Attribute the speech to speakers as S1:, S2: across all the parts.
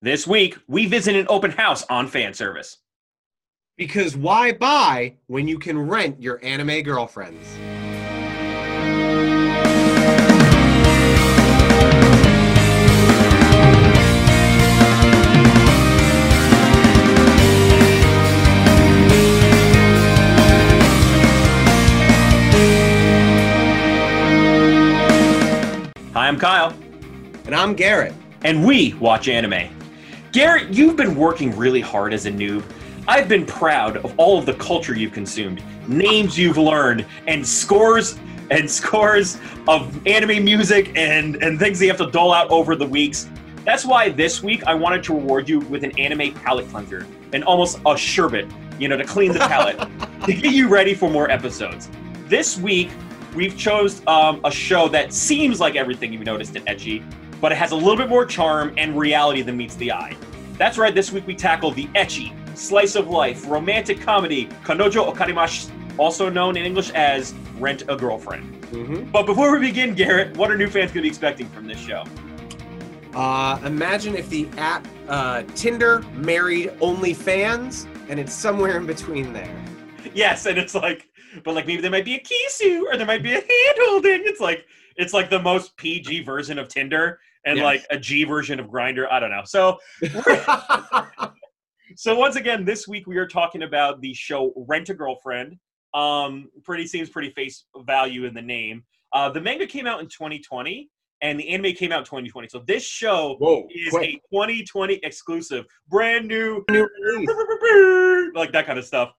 S1: This week, we visit an open house on fan service.
S2: Because why buy when you can rent your anime girlfriends?
S1: Hi, I'm Kyle,
S2: And I'm Garrett.
S1: and we watch anime. Garrett, you've been working really hard as a noob. I've been proud of all of the culture you've consumed, names you've learned, and scores and scores of anime music and, and things that you have to dole out over the weeks. That's why this week I wanted to reward you with an anime palate cleanser and almost a sherbet, you know, to clean the palate, to get you ready for more episodes. This week, we've chose um, a show that seems like everything you've noticed in Ecchi, but it has a little bit more charm and reality than meets the eye. That's right, this week we tackle the Ecchi, slice of life, romantic comedy, Kanojo Okarishimasu, also known in English as Rent a Girlfriend.
S2: Mm-hmm.
S1: But before we begin, Garrett, what are new fans going to be expecting from this show?
S2: Uh, imagine if the app uh, Tinder married OnlyFans, and it's somewhere in between there.
S1: Yes, and it's like, but like maybe there might be a kisu or there might be a hand holding. It's like it's like the most PG version of Tinder and
S2: Yes.
S1: like a G version of Grindr. I don't know. So So once again, this week we are talking about the show Rent a Girlfriend. Um, pretty seems pretty face value in the name. Uh, the manga came out in 2020, and the anime came out in 2020. So this show
S2: Whoa,
S1: is
S2: quick.
S1: a 2020 exclusive, brand new,
S2: New
S1: like that kind of stuff.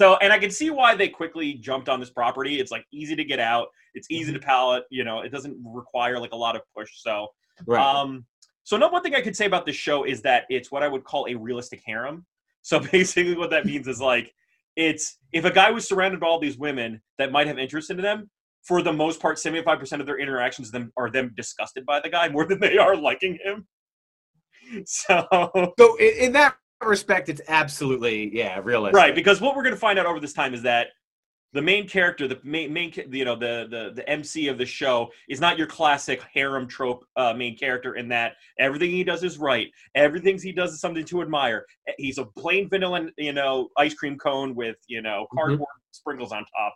S1: So, and I can see why they quickly jumped on this property. It's like easy to get out. It's easy to palette. You know, it doesn't require like a lot of push. So,
S2: Right.
S1: um, so no one thing I could say about this show is that it's what I would call a realistic harem. So basically, what that means is like it's if a guy was surrounded by all these women that might have interest in them, for the most part, seventy five percent of their interactions them are them disgusted by the guy more than they are liking him. So
S2: so in, in that respect, it's absolutely yeah realistic.
S1: right, because what we're going to find out over this time is that the main character, the main, main you know, the, the the MC of the show is not your classic harem trope uh, main character. In that everything he does is right, everything he does is something to admire. Eh, He's a plain vanilla, you know, ice cream cone with you know cardboard sprinkles on top.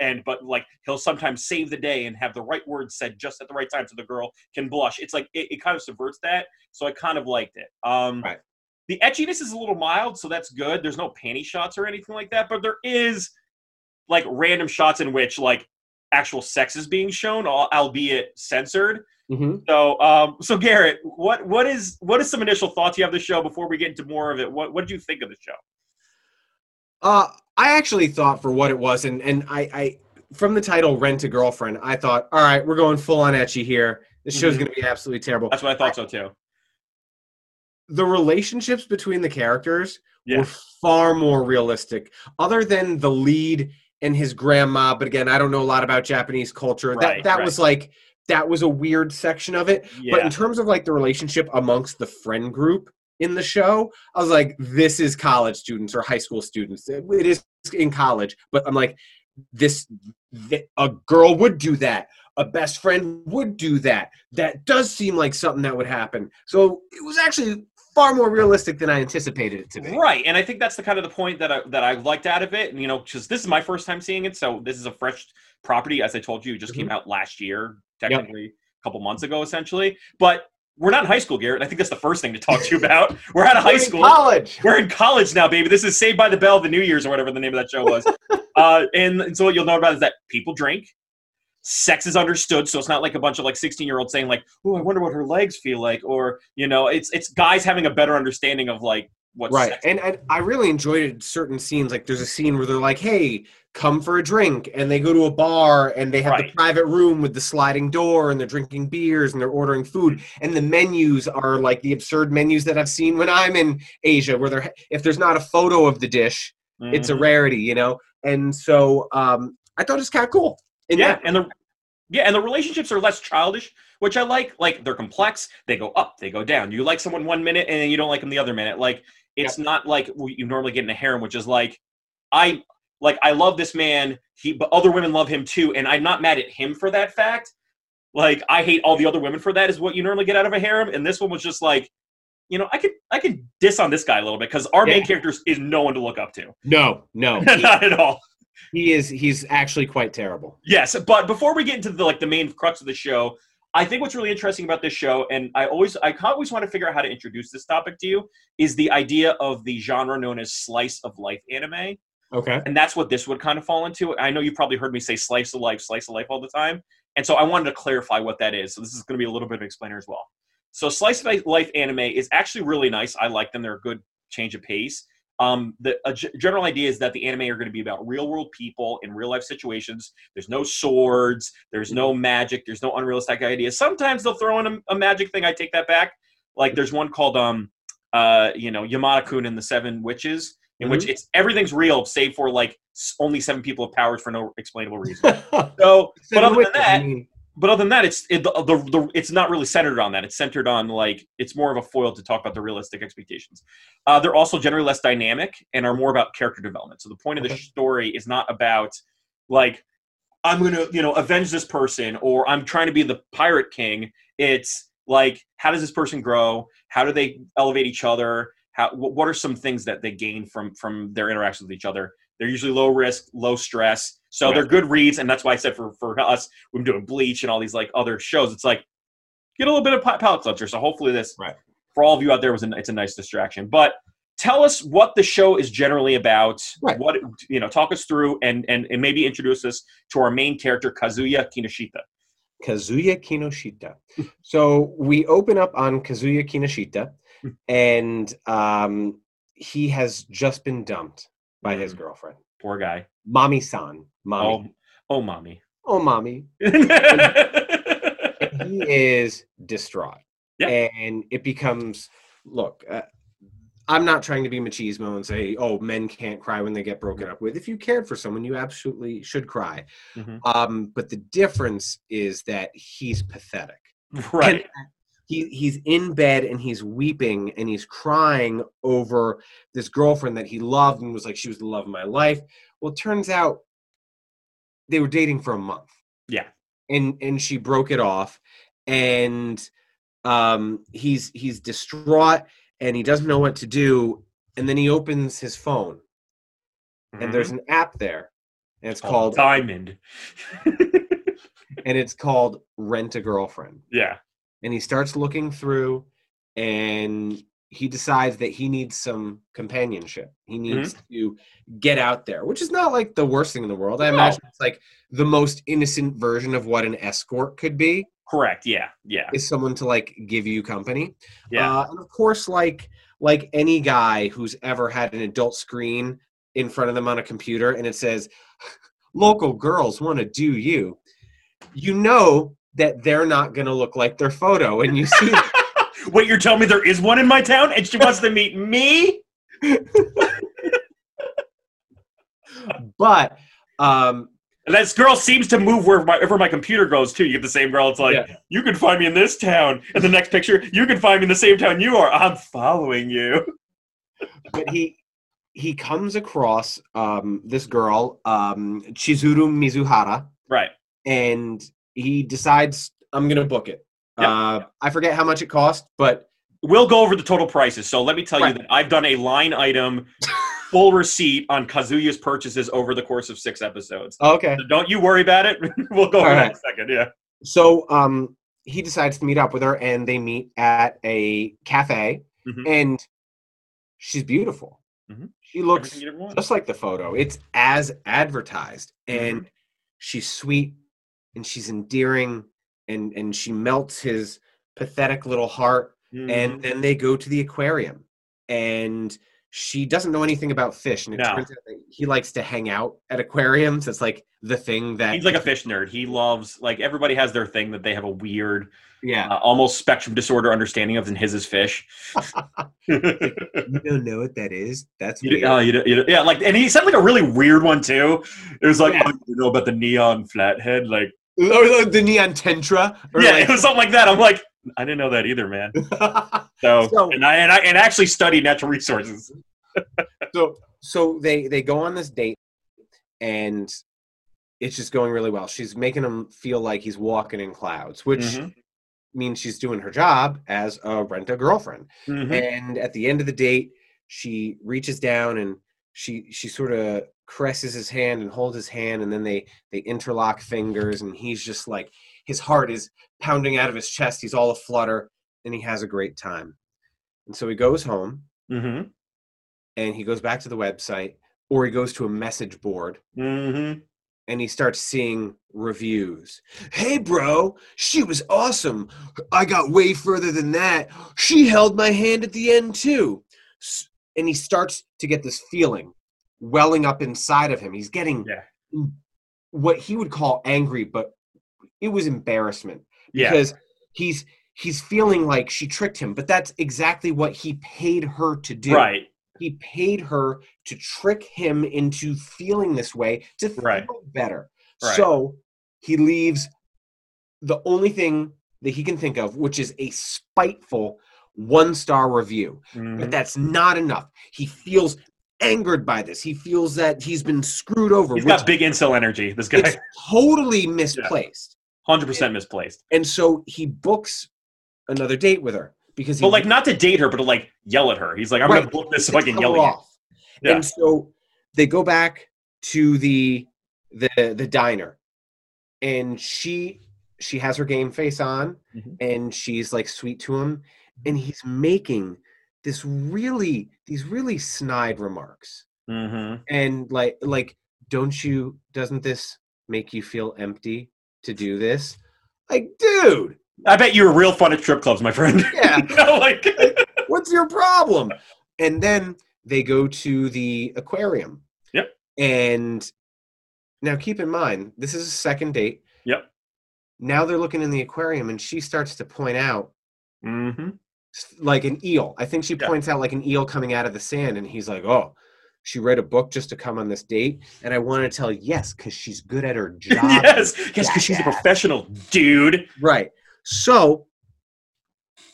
S1: And but like he'll sometimes save the day and have the right words said just at the right time so the girl can blush. It's like it, it kind of subverts that. So I kind of liked it. Um,
S2: Right.
S1: The etchiness is a little mild, so that's good. There's no panty shots or anything like that, but there is like random shots in which like actual sex is being shown, albeit censored.
S2: Mhm.
S1: So, um, so Garrett, what what is what is some initial thoughts you have of the show before we get into more of it? What what did you think of the show?
S2: Uh, I actually thought for what it was, and and I, I from the title "Rent a Girlfriend," I thought, all right, we're going full on ecchi here. This show's
S1: Mhm.
S2: going to be absolutely terrible.
S1: That's what I thought so too.
S2: the relationships between the characters
S1: Yeah.
S2: were far more realistic other than the lead and his grandma but again i don't know a lot about japanese culture.
S1: Right,
S2: that that
S1: right.
S2: was like that was a weird section of it. But in terms of like the relationship amongst the friend group in the show i was like this is college students or high school students. It it is in college but i'm like this th- a girl would do that. A best friend would do that. That does seem like something that would happen. So it was actually far more realistic than i anticipated it to be
S1: right. And I think that's the kind of the point that I that I liked out of it. And you know, because this is my first time seeing it, so this is a fresh property. As I told you, it just came out last year, technically a couple months ago, essentially. But we're not in high school, Garrett. I think that's the first thing to talk to you about. We're out of high school.
S2: college
S1: We're in college now, baby. This is Saved by the Bell, the New Year's, or whatever the name of that show was. uh, and, and so what you'll know about is that people drink. Sex is understood, so it's not like a bunch of like sixteen year olds saying like, "Oh, I wonder what her legs feel like," or you know, it's it's guys having a better understanding of like what
S2: right
S1: sex.
S2: and, and i really enjoyed certain scenes like there's a scene where they're like hey come for a drink and they go to a bar and they have
S1: Right.
S2: the private room with the sliding door and they're drinking beers and they're ordering food and the menus are like the absurd menus that i've seen when i'm in asia where there if there's not a photo of the dish it's a
S1: Mhm.
S2: rarity you know and so um i thought it's kind of cool And
S1: yeah, and the yeah, and the relationships are less childish, which I like. Like they're complex. They go up, they go down. You like someone one minute, and then you don't like them the other minute. Like it's not like you normally get in a harem, which is like I like I love this man. He, but other women love him too, and I'm not mad at him for that fact. Like I hate all the other women for that is what you normally get out of a harem, and this one was just like you know, I could I could diss on this guy a little bit because our main
S2: Yeah.
S1: character is no one to look up to,
S2: No, no,
S1: not at all.
S2: He is. He's actually quite terrible.
S1: Yes, but before we get into the like the main crux of the show, I think what's really interesting about this show, and I always I always want to figure out how to introduce this topic to you, is the idea of the genre known as slice of life anime,
S2: Okay.
S1: and that's what this would kind of fall into. I know you probably heard me say slice of life, slice of life all the time, and so I wanted to clarify what that is. So this is going to be a little bit of an explainer as well. So slice of life anime is actually really nice. I like them. They're a good change of pace. Um, the a g- general idea is that the anime are going to be about real world people in real life situations. There's no swords. There's no magic. There's no unrealistic ideas. Sometimes they'll throw in a, a magic thing. I take that back. Like there's one called um, uh, you know, Yamada Kun and the Seven Witches, in which it's everything's real save for like only seven people have powers for no explainable reason. So, but other than that, but other than that, it's it, the, the, the it's not really centered on that. It's centered on like it's more of a foil to talk about the realistic expectations. Uh, they're also generally less dynamic and are more about character development. So the point of the
S2: Okay.
S1: story is not about like I'm gonna you know avenge this person or I'm trying to be the pirate king. It's like how does this person grow? How do they elevate each other? How wh- what are some things that they gain from from their interactions with each other? They're usually low risk, low stress. So they're good reads, and that's why I said for for us, we're doing Bleach and all these like other shows. It's like get a little bit of palate cleanser. So hopefully this,
S2: Right.
S1: for all of you out there, was a, it's a nice distraction. But tell us what the show is generally about.
S2: Right.
S1: What you know, talk us through and and and maybe introduce us to our main character Kazuya Kinoshita.
S2: Kazuya Kinoshita. so we open up on Kazuya Kinoshita, and um, he has just been dumped by his
S1: Mhm.
S2: girlfriend,
S1: Poor guy.
S2: Mami San.
S1: Oh,
S2: Mommy.
S1: oh, mommy.
S2: Oh, mommy. he is distraught.
S1: Yeah.
S2: And it becomes look, uh, I'm not trying to be machismo and say, oh, men can't cry when they get broken up with. If you cared for someone, you absolutely should cry.
S1: Mhm.
S2: Um, but the difference is that he's pathetic.
S1: right.
S2: And he, he's in bed and he's weeping and he's crying over this girlfriend that he loved and was like, she was the love of my life. Well, it turns out they were dating for a month
S1: Yeah.
S2: and and she broke it off and um he's he's distraught and he doesn't know what to do and then he opens his phone and there's an app there and it's called
S1: Diamond.
S2: and it's called rent a girlfriend
S1: yeah.
S2: And he starts looking through and he decides that he needs some companionship he needs to get out there which is not like the worst thing in the world i
S1: No.
S2: imagine it's like the most innocent version of what an escort could be
S1: Correct. Yeah. Yeah.
S2: is someone to like give you company.
S1: Yeah.
S2: Uh, and of course, like like any guy who's ever had an adult screen in front of them on a computer and it says local girls want to do you, you know that they're not going to look like their photo and you see
S1: Wait, you're telling me there is one in my town and she wants to meet me?
S2: but um
S1: And this girl seems to move wherever my, wherever my computer goes too. You get the same girl. It's like
S2: Yeah.
S1: you can find me in this town, and the next picture you can find me in the same town you are. I'm following you.
S2: but he he comes across um this girl um Chizuru Mizuhara
S1: Right.
S2: and he decides I'm going to book it.
S1: Yeah.
S2: Uh I forget how much it cost, but
S1: We'll go over the total prices. So let me tell
S2: Right.
S1: you that I've done a line item, full receipt on Kazuya's purchases over the course of six episodes.
S2: okay.
S1: So don't you worry about it. we'll go over
S2: All
S1: that in a second. Yeah.
S2: So um he decides to meet up with her and they meet at a cafe
S1: Mhm.
S2: and she's beautiful.
S1: Mhm.
S2: She looks
S1: Everything you ever want.
S2: just like the photo. It's as advertised and
S1: Mm-hmm.
S2: she's sweet and she's endearing and and she melts his pathetic little heart
S1: Mhm.
S2: and then they go to the aquarium and she doesn't know anything about fish and it
S1: No.
S2: turns out that he likes to hang out at aquariums it's like the thing that
S1: he's like a fish nerd. He loves like everybody has their thing that they have a weird,
S2: yeah
S1: uh, almost spectrum disorder understanding of, and his is fish.
S2: you don't know what that is that's
S1: You
S2: weird.
S1: oh, you you yeah, like, and he said like a really weird one too. It was like,
S2: Yeah.
S1: oh, you know about the neon flathead, like,
S2: or the, the neon tetra or
S1: yeah,
S2: like-
S1: it was something like that. I'm like, I didn't know that either, man. So,
S2: So-
S1: and I and I and actually studied natural resources.
S2: so so they they go on this date and it's just going really well she's making him feel like he's walking in clouds which
S1: Mhm.
S2: means she's doing her job as a rent a girlfriend.
S1: Mhm.
S2: And at the end of the date, she reaches down and she she sort of caresses his hand and holds his hand, and then they they interlock fingers, and he's just like his heart is pounding out of his chest. He's all aflutter, and he has a great time. And so he goes home
S1: Mhm.
S2: and he goes back to the website, or he goes to a message board
S1: Mhm.
S2: and he starts seeing reviews. Hey, bro, she was awesome. I got way further than that. She held my hand at the end, too. And he starts to get this feeling welling up inside of him. He's getting
S1: Yeah.
S2: what he would call angry, but it was embarrassment
S1: Yeah.
S2: because he's he's feeling like she tricked him but that's exactly what he paid her to do
S1: Right.
S2: he paid her to trick him into feeling this way to feel
S1: Right.
S2: better.
S1: Right.
S2: So he leaves the only thing that he can think of, which is a spiteful one star review. But
S1: Mhm.
S2: that's not enough. He feels angered by this. He feels that he's been screwed over,
S1: He's got big incel energy. This guy,
S2: it's totally misplaced.
S1: hundred percent misplaced.
S2: And so he books another date with her because he
S1: But like, not to date her, but to like yell at her. He's like, I'm gonna book this so
S2: to
S1: I can yell at you.
S2: off.
S1: Yeah.
S2: And so they go back to the the the diner, and she she has her game face on,
S1: Mhm.
S2: and she's like sweet to him, and he's making this really these really snide remarks,
S1: Mhm.
S2: and like like don't you doesn't this make you feel empty to do this? Like, dude,
S1: I bet you were real fun at strip clubs, my friend.
S2: Yeah.
S1: you know, like,
S2: what's your problem? And then they go to the aquarium.
S1: Yep.
S2: And now keep in mind, this is a second date.
S1: Yep.
S2: Now they're looking in the aquarium and she starts to point out
S1: hmm
S2: s- like an eel. I think she
S1: Yeah.
S2: points out like an eel coming out of the sand and he's like, "Oh, she read a book just to come on this date." And I want to tell yes, cuz she's good at her job.
S1: yes, yes, because she's a professional, dude.
S2: Right. So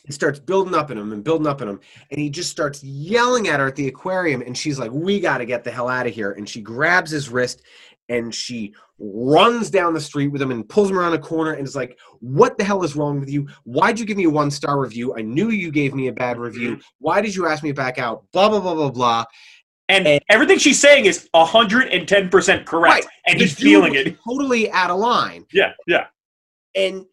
S2: it starts building up in him and building up in him. And he just starts yelling at her at the aquarium. And she's like, We got to get the hell out of here. And she grabs his wrist and she runs down the street with him and pulls him around a corner and is like, What the hell is wrong with you? Why'd you give me a one star review? I knew you gave me a bad review. Why did you ask me back out? Blah, blah, blah, blah, blah.
S1: And
S2: And-
S1: everything she's saying is 110% correct.
S2: Right.
S1: And
S2: The
S1: he's feeling it.
S2: Totally out of line.
S1: Yeah, yeah.
S2: And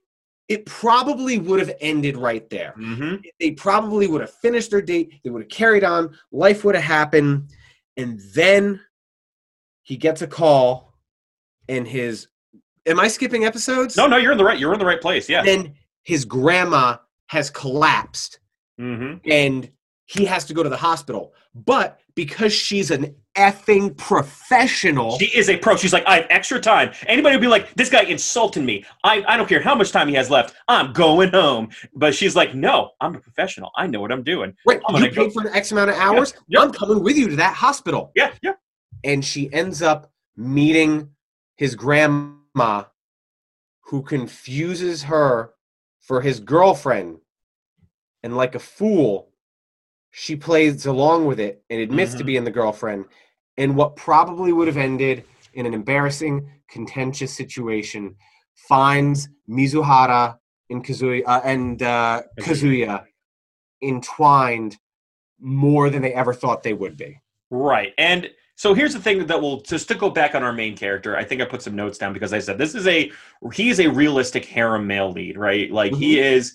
S2: it probably would have ended right there.
S1: hmm
S2: they probably would have finished their date they would have carried on life would have happened and then he gets a call and his am i skipping episodes
S1: No, no, you're in the right. You're in the right place. Yeah.
S2: then his grandma has collapsed
S1: hmm
S2: and he has to go to the hospital but because she's an effing professional
S1: She is a pro. She's like, I have extra time. Anybody would be like, this guy insulted me. I, I don't care how much time he has left. I'm going home. But she's like, no, I'm a professional. I know what I'm doing.
S2: right
S1: I'm
S2: you
S1: gonna go-
S2: paid for an x amount of hours
S1: yeah.
S2: i'm coming with you to that hospital
S1: Yeah, yeah.
S2: and she ends up meeting his grandma who confuses her for his girlfriend and like a fool she plays along with it and admits to
S1: Mhm.
S2: being the girlfriend and what probably would have ended in an embarrassing contentious situation finds mizuhara and kazuya uh, and uh, kazuya entwined more than they ever thought they would be
S1: Right. And so here's the thing that will just to go back on our main character. I think I put some notes down because I said this is a he is a realistic harem male lead, right? Like he is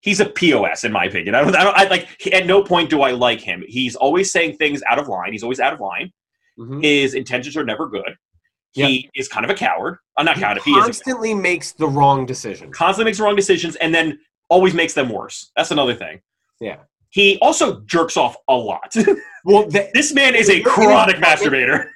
S1: he's a POS in my opinion. I don't I don't I like he- at no point do I like him. He's always saying things out of line. He's always out of line.
S2: Mhm.
S1: His intentions are never good. He is kind of a coward. I'm not
S2: he
S1: of he is
S2: constantly makes the wrong decision.
S1: constantly makes the wrong decisions and then always makes them worse. That's another thing.
S2: Yeah.
S1: He also jerks off a lot.
S2: Well, th-
S1: this man is a
S2: You're in his
S1: chronic masturbator.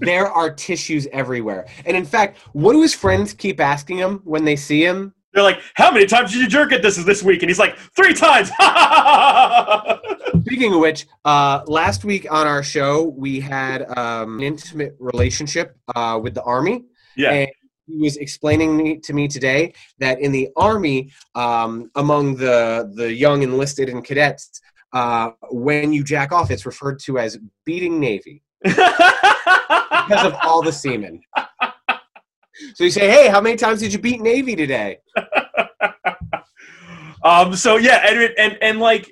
S2: there are tissues everywhere. And in fact, what do his friends keep asking him when they see him?
S1: They're like, "How many times did you jerk at this this week?" And he's like, three times."
S2: Speaking of which, uh, last week on our show, we had um, an intimate relationship uh, with the Army.
S1: yeah,
S2: And he was explaining to me today that in the Army, um, among the, the young enlisted and cadets, uh, when you jack off, it's referred to as beating Navy. because of all the semen. So you say, "Hey, how many times did you beat Navy today?"
S1: Um, so yeah, and and and like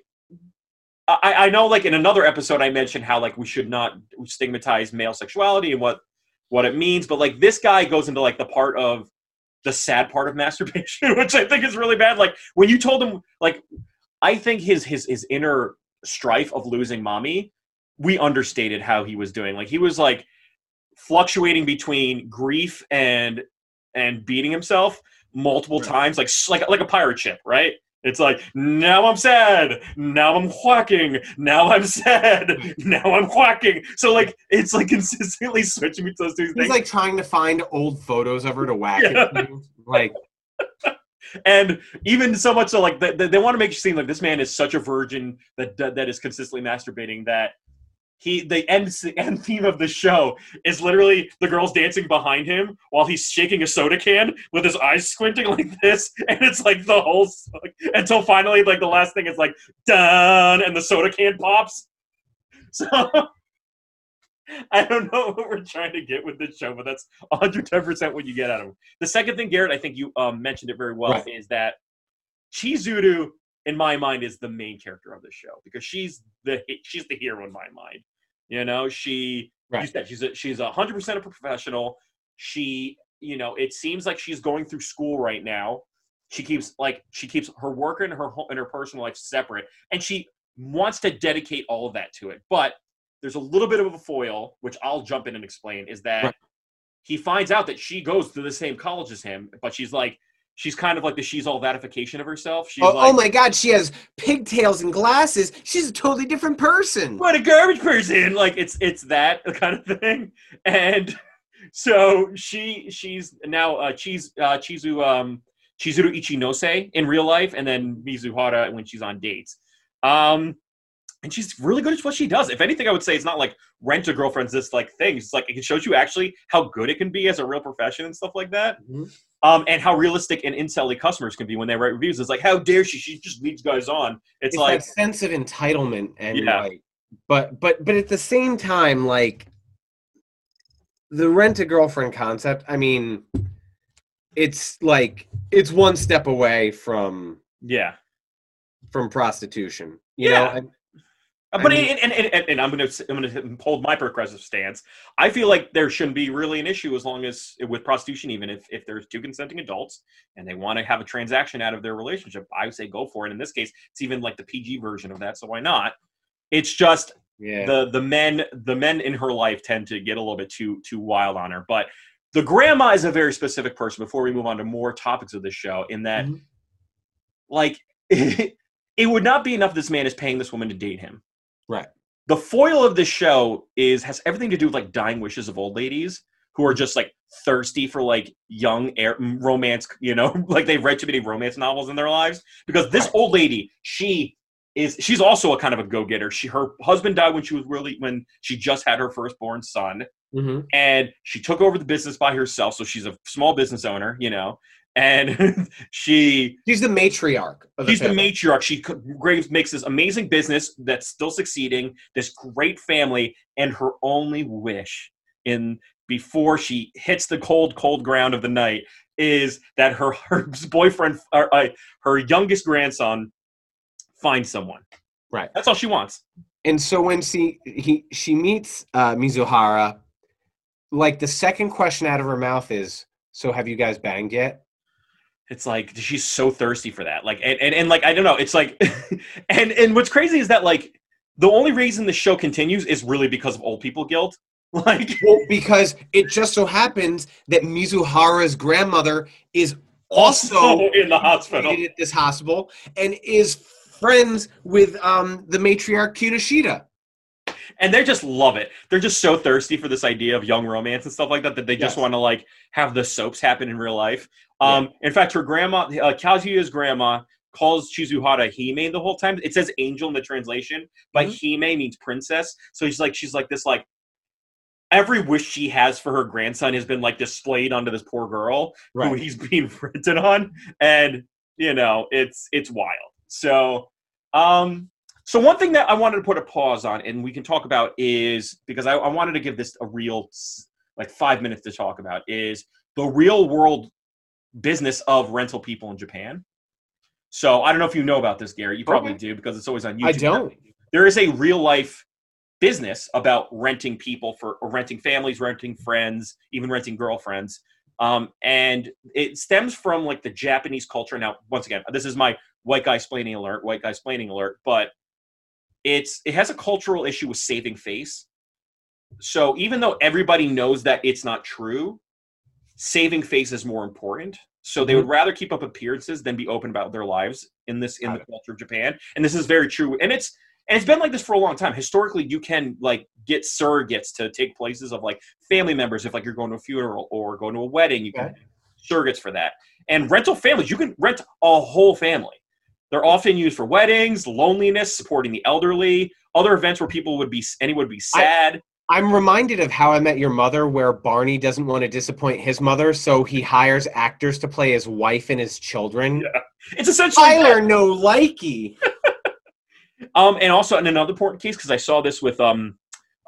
S1: I, I know like in another episode I mentioned how like we should not stigmatize male sexuality and what what it means, but like this guy goes into like the part of the sad part of masturbation, which I think is really bad. Like when you told him like I think his his his inner strife of losing Mami, we understated how he was doing. Like he was like fluctuating between grief and and beating himself multiple right. times, like like like a pirate ship, right? It's like now I'm sad, now I'm whacking, now I'm sad, now I'm whacking. So like it's like consistently switching between those two
S2: He's
S1: things.
S2: like trying to find old photos of her to whack
S1: Yeah.
S2: it. Like
S1: and even so much so like they, they want to make you seem like this man is such a virgin that, that is consistently masturbating that he the end end theme of the show is literally the girls dancing behind him while he's shaking a soda can with his eyes squinting like this and it's like the whole until finally like the last thing is like done and the soda can pops so I don't know what we're trying to get with this show, but that's 110% what you get out of it. The second thing, Garrett, I think you um, mentioned it very well,
S2: Right.
S1: is that Chizuru, in my mind, is the main character of the show because she's the she's the hero in my mind. You know, she you
S2: Right.
S1: said she's a, she's a hundred percent a professional. She, you know, it seems like she's going through school right now. She keeps like she keeps her work and her home and her personal life separate, and she wants to dedicate all of that to it. But there's a little bit of a foil, which I'll jump in and explain, is that
S2: Right.
S1: he finds out that she goes to the same college as him, but she's like she's kind of like the she's all vatification of herself. She's
S2: oh,
S1: like,
S2: oh my god, she has pigtails and glasses. She's a totally different person.
S1: what a garbage person like it's it's that kind of thing and so she she's now uh cheese uh chizu um chizuru ichinose in real life and then mizuhara when she's on dates um and she's really good at what she does if anything i would say it's not like rent a girlfriend's this like thing it's like it shows you actually how good it can be as a real profession and stuff like that
S2: Mhm.
S1: um and how realistic and incelly customers can be when they write reviews it's like how dare she she just leads guys on it's,
S2: It's,
S1: like
S2: that sense of entitlement and
S1: Yeah.
S2: like but but but at the same time, like the rent a girlfriend concept, I mean it's like it's one step away from
S1: yeah
S2: from prostitution. You
S1: Yeah.
S2: know, and-
S1: Uh,
S2: I
S1: But
S2: mean-
S1: and, and, and, and, I'm gonna I'm gonna hold my progressive stance. I feel like there shouldn't be really an issue as long as with prostitution, even if if there's two consenting adults and they want to have a transaction out of their relationship, I would say go for it. In this case, it's even like the PG version of that, so why not? It's just
S2: yeah.
S1: the the men the men in her life tend to get a little bit too too wild on her. But the grandma is a very specific person. Before we move on to more topics of this show, in that
S2: Mhm.
S1: like it would not be enough. This man is paying this woman to date him
S2: Right.
S1: the foil of this show is has everything to do with like dying wishes of old ladies who are just like thirsty for like young air, romance you know like they've read too many romance novels in their lives because this
S2: Right.
S1: old lady she is she's also a kind of a go-getter she her husband died when she was really when she just had her firstborn son
S2: Mhm.
S1: and she took over the business by herself so she's a small business owner you know and she
S2: She's the matriarch. Of
S1: She's the
S2: family.
S1: matriarch. She Graves makes this amazing business that's still succeeding, this great family, and her only wish in before she hits the cold, cold ground of the night is that her her boyfriend, or, uh, her youngest grandson, finds someone.
S2: Right.
S1: That's all she wants.
S2: And so when she he she meets uh, Mizuhara, like the second question out of her mouth is, "So have you guys banged yet?"
S1: It's like she's so thirsty for that. Like and, and, and like I don't know. It's like and and what's crazy is that like the only reason the show continues is really because of old people guilt. Like
S2: Well, because it just so happens that Mizuhara's grandmother is also
S1: also in the hospital.
S2: at this hospital and is friends with um, the matriarch Kinoshita.
S1: And they just love it. They're just so thirsty for this idea of young romance and stuff like that that they just
S2: Yes.
S1: want to like have the soaps happen in real life. Um, in fact, her grandma, uh, Kazuya's grandma, calls Chizuhara Hime the whole time. It says angel in the translation, but
S2: Mhm.
S1: Hime means princess. So she's like she's like this like every wish she has for her grandson has been like displayed onto this poor girl who he's being printed on and you know it's it's wild so um so one thing that i wanted to put a pause on and we can talk about is because i, I wanted to give this a real like five minutes to talk about is the real world business of rental people in japan So I don't know if you know about this, Gary. You probably
S2: Okay.
S1: do because it's always on YouTube.
S2: I don't.
S1: There is a real life business about renting people for or renting families, renting friends, even renting girlfriends. Um, and it stems from like the Japanese culture. Now, once again, this is my white guy explaining alert, white guy explaining alert, but it's it has a cultural issue with saving face. So even though everybody knows that it's not true, saving face is more important. So they would mm-hmm. rather keep up appearances than be open about their lives in this in the culture of Japan. And this is very true. And it's and it's been like this for a long time. Historically, you can like get surrogates to take places of like family members if like you're going to a funeral or going to a wedding. You can
S2: Okay.
S1: surrogates for that. And rental families, you can rent a whole family. They're often used for weddings, loneliness, supporting the elderly, other events where people would be any would be sad.
S2: I'm reminded of How I Met Your Mother, where Barney doesn't want to disappoint his mother, so he hires actors to play his wife and his children.
S1: Yeah. It's essentially that.
S2: Tyler, no likey.
S1: Um, and also in another important case, because I saw this with um,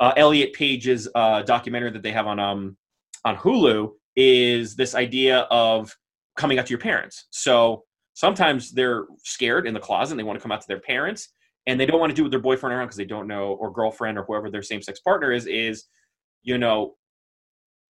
S1: uh, Elliot Page's uh, documentary that they have on um, on Hulu, is this idea of coming out to your parents. So sometimes they're scared in the closet and they want to come out to their parents, and they don't want to do it with their boyfriend around because they don't know or girlfriend or whoever their same sex partner is is, you know,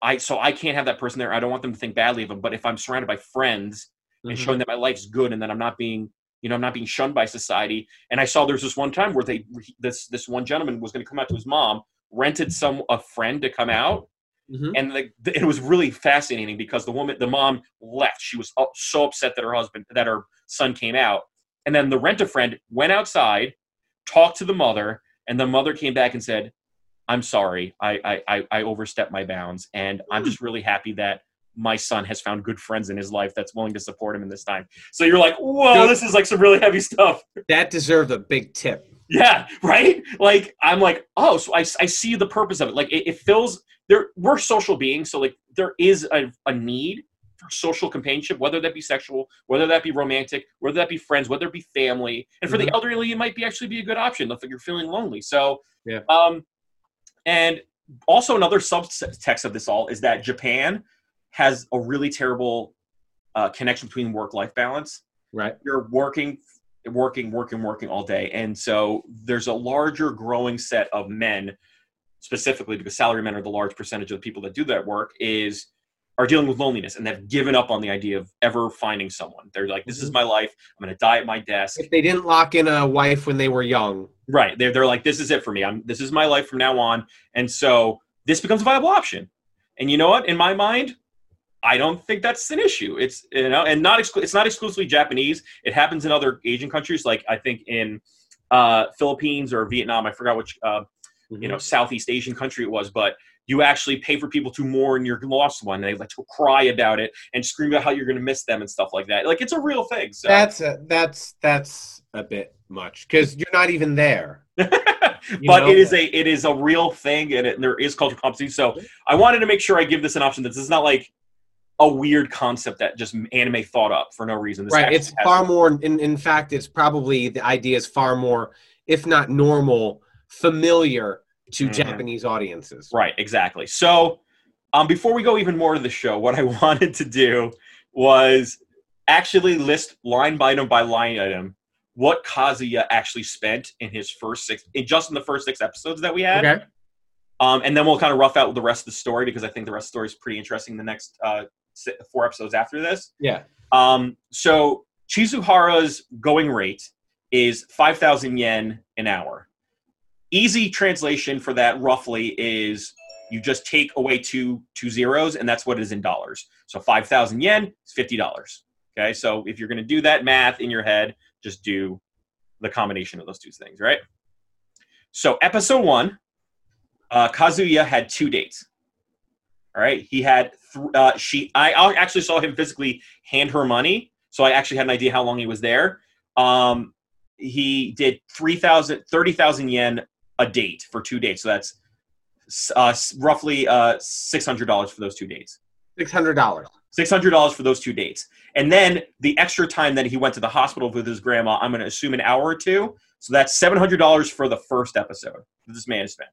S1: I so I can't have that person there. I don't want them to think badly of them. But if I'm surrounded by friends and
S2: Mhm.
S1: showing that my life's good and that I'm not being, you know, I'm not being shunned by society. And I saw there's this one time where they this this one gentleman was going to come out to his mom, rented some a friend to come out,
S2: Mhm.
S1: and the, it was really fascinating because the woman, the mom left. She was up- so upset that her husband, that her son came out, and then the rent a friend went outside, talked to the mother, and the mother came back and said, "I'm sorry, I I I, I overstepped my bounds, and I'm just really happy that." My son has found good friends in his life that's willing to support him in this time. So you're like, whoa, this is like some really heavy stuff.
S2: That deserved a big tip.
S1: Yeah, right. Like I'm like, oh, so I, I see the purpose of it. Like it, it fills there. We're social beings, so like there is a, a need for social companionship, whether that be sexual, whether that be romantic, whether that be friends, whether it be family, and for the
S2: Mhm.
S1: elderly, it might be actually be a good option if you're feeling lonely. So,
S2: Yeah.
S1: Um, and also another subtext of this all is that Japan has a really terrible uh, connection between work-life balance
S2: Right.
S1: you're working working working working all day. And so there's a larger growing set of men specifically because salary men are the large percentage of the people that do that work is are dealing with loneliness and they've given up on the idea of ever finding someone. They're like this is mm-hmm. my life. I'm going to die at my desk.
S2: If they didn't lock in a wife when they were young,
S1: right. They're, they're like this is it for me. I'm this is my life from now on. And so this becomes a viable option. And you know what? In my mind i don't think that's an issue. It's you know and not exclu- it's not exclusively japanese. It happens in other asian countries like i think in uh, philippines or vietnam. I forgot which uh, you know southeast asian country it was but you actually pay for people to mourn your lost one and they like to cry about it and scream about how you're going to miss them and stuff like that. Like it's a real thing so.
S2: That's a, that's that's a bit much because you're not even there.
S1: but it is a it is a real thing and, it, and there is cultural competency so i wanted to make sure i give this an option. This is not like a weird concept that just anime thought up for no reason this
S2: right. It's far more. In in fact, it's probably the idea is far more, if not normal, familiar to
S1: Mhm.
S2: Japanese audiences.
S1: Right, exactly. So, um, before we go even more to the show, what I wanted to do was actually list line by item by line item what Kazuya actually spent in his first six, in just in the first six episodes that we had.
S2: Okay.
S1: Um, and then we'll kind of rough out the rest of the story because I think the rest of the story is pretty interesting. The next uh, four episodes after this.
S2: Yeah.
S1: Um, so Chizuhara's going rate is 5,000 yen an hour. Easy translation for that roughly is you just take away two two zeros, and that's what it is in dollars. So 5,000 yen is $50. Okay, so if you're going to do that math in your head, just do the combination of those two things, right? So episode one, uh, Kazuya had two dates. All right, he had th- uh, she. I actually saw him physically hand her money, so I actually had an idea how long he was there. Um, he did 3,000, 30,000 yen a date for two dates, so that's uh, roughly uh, six hundred dollars for those two dates.
S2: Six hundred dollars.
S1: Six hundred dollars for those two dates, and then the extra time that he went to the hospital with his grandma. I'm going to assume an hour or two, so that's seven hundred dollars for the first episode that this man spent.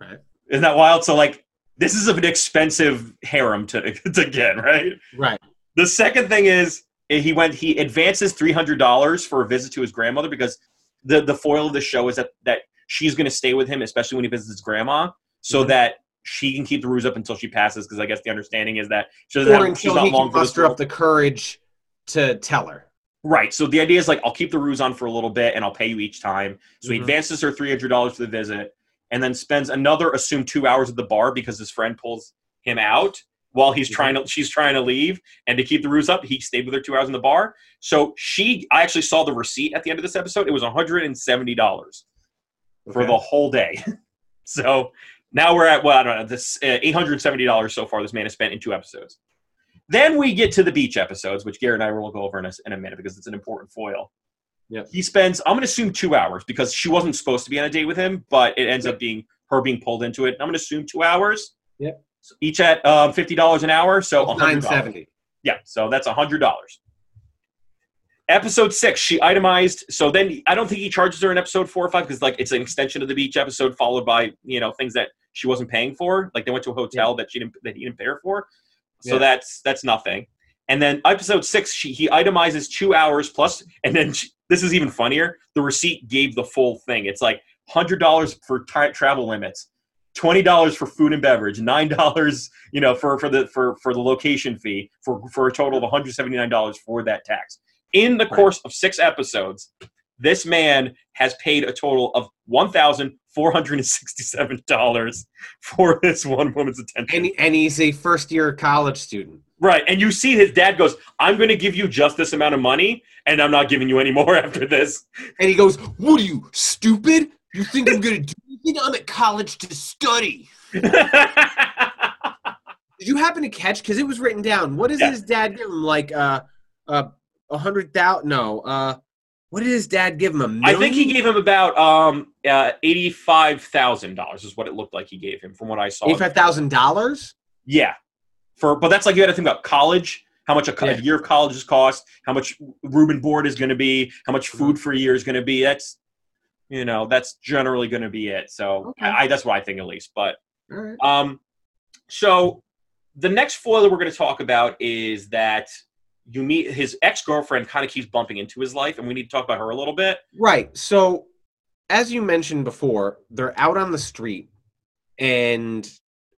S2: Right.
S1: Isn't that wild? So like, this is an expensive harem to to get, right?
S2: Right.
S1: The second thing is he went he advances three hundred dollars for a visit to his grandmother because the the foil of the show is that that she's going to stay with him, especially when he visits his grandma, so
S2: Mhm.
S1: that she can keep the ruse up until she passes. Because I guess the understanding is that she doesn't
S2: Or
S1: have, she's not
S2: he
S1: long
S2: can muster up the courage to tell her.
S1: Right. So the idea is like I'll keep the ruse on for a little bit and I'll pay you each time. So he
S2: Mhm.
S1: advances her three hundred dollars for the visit, and then spends another assumed two hours at the bar because his friend pulls him out while he's
S2: Mhm.
S1: trying to she's trying to leave. And to keep the ruse up, he stayed with her two hours in the bar. So she I actually saw the receipt at the end of this episode. It was one hundred and seventy dollars for the whole day. so now we're at well, I don't know this uh, eight hundred seventy dollars so far. This man has spent in two episodes. Then we get to the beach episodes, which Garrett and I will go over in a, in a minute because it's an important foil.
S2: Yep.
S1: He spends, I'm going to assume two hours because she wasn't supposed to be on a date with him, but it ends up being her being pulled into it. I'm going to assume two hours.
S2: Yep.
S1: So each at um, $50 an hour. So
S2: Nine
S1: $100.
S2: seventy.
S1: Yeah, so that's $100. Episode six, she itemized. So then I don't think he charges her in episode four or five because like it's an extension of the beach episode followed by you know things that she wasn't paying for. Like they went to a hotel that she didn't that he didn't pay her for. So
S2: Yeah.
S1: that's that's nothing. And then episode six, she he itemizes two hours plus, and then she, this is even funnier. The receipt gave the full thing. It's like hundred dollars for ti travel limits, twenty dollars for food and beverage, nine dollars, you know, for for the for for the location fee, for for a total of one hundred seventy nine dollars for that tax. In the course of six episodes, this man has paid a total of one thousand four hundred and sixty seven dollars for this one woman's attention.
S2: And, and he's a first year college student.
S1: Right, and you see his dad goes, "I'm going to give you just this amount of money, and I'm not giving you any more after this."
S2: And he goes, What are you, stupid? You think I'm gonna do anything? I'm at college to study. Did you happen to catch? Because it was written down. What does
S1: Yeah.
S2: his dad give him? Like uh, uh, a hundred thousand? No. Uh, what did his dad give him? A million?
S1: I think he gave him about um uh, eighty five thousand dollars is what it looked like he gave him from what I saw.
S2: eighty-five thousand dollars.
S1: Yeah, for but that's like you got to think about college, how much a, co- a year of college is cost, how much room and board is going to be, how much
S2: Mm-hmm.
S1: food for a year is going to be. That's you know that's generally going to be it. So
S2: Okay.
S1: I, I that's what I think at least. But
S2: right.
S1: Um, so the next foil that we're going to talk about is that you meet his ex girlfriend. Kind of keeps bumping into his life, and we need to talk about her a little bit.
S2: Right. So, as you mentioned before, they're out on the street and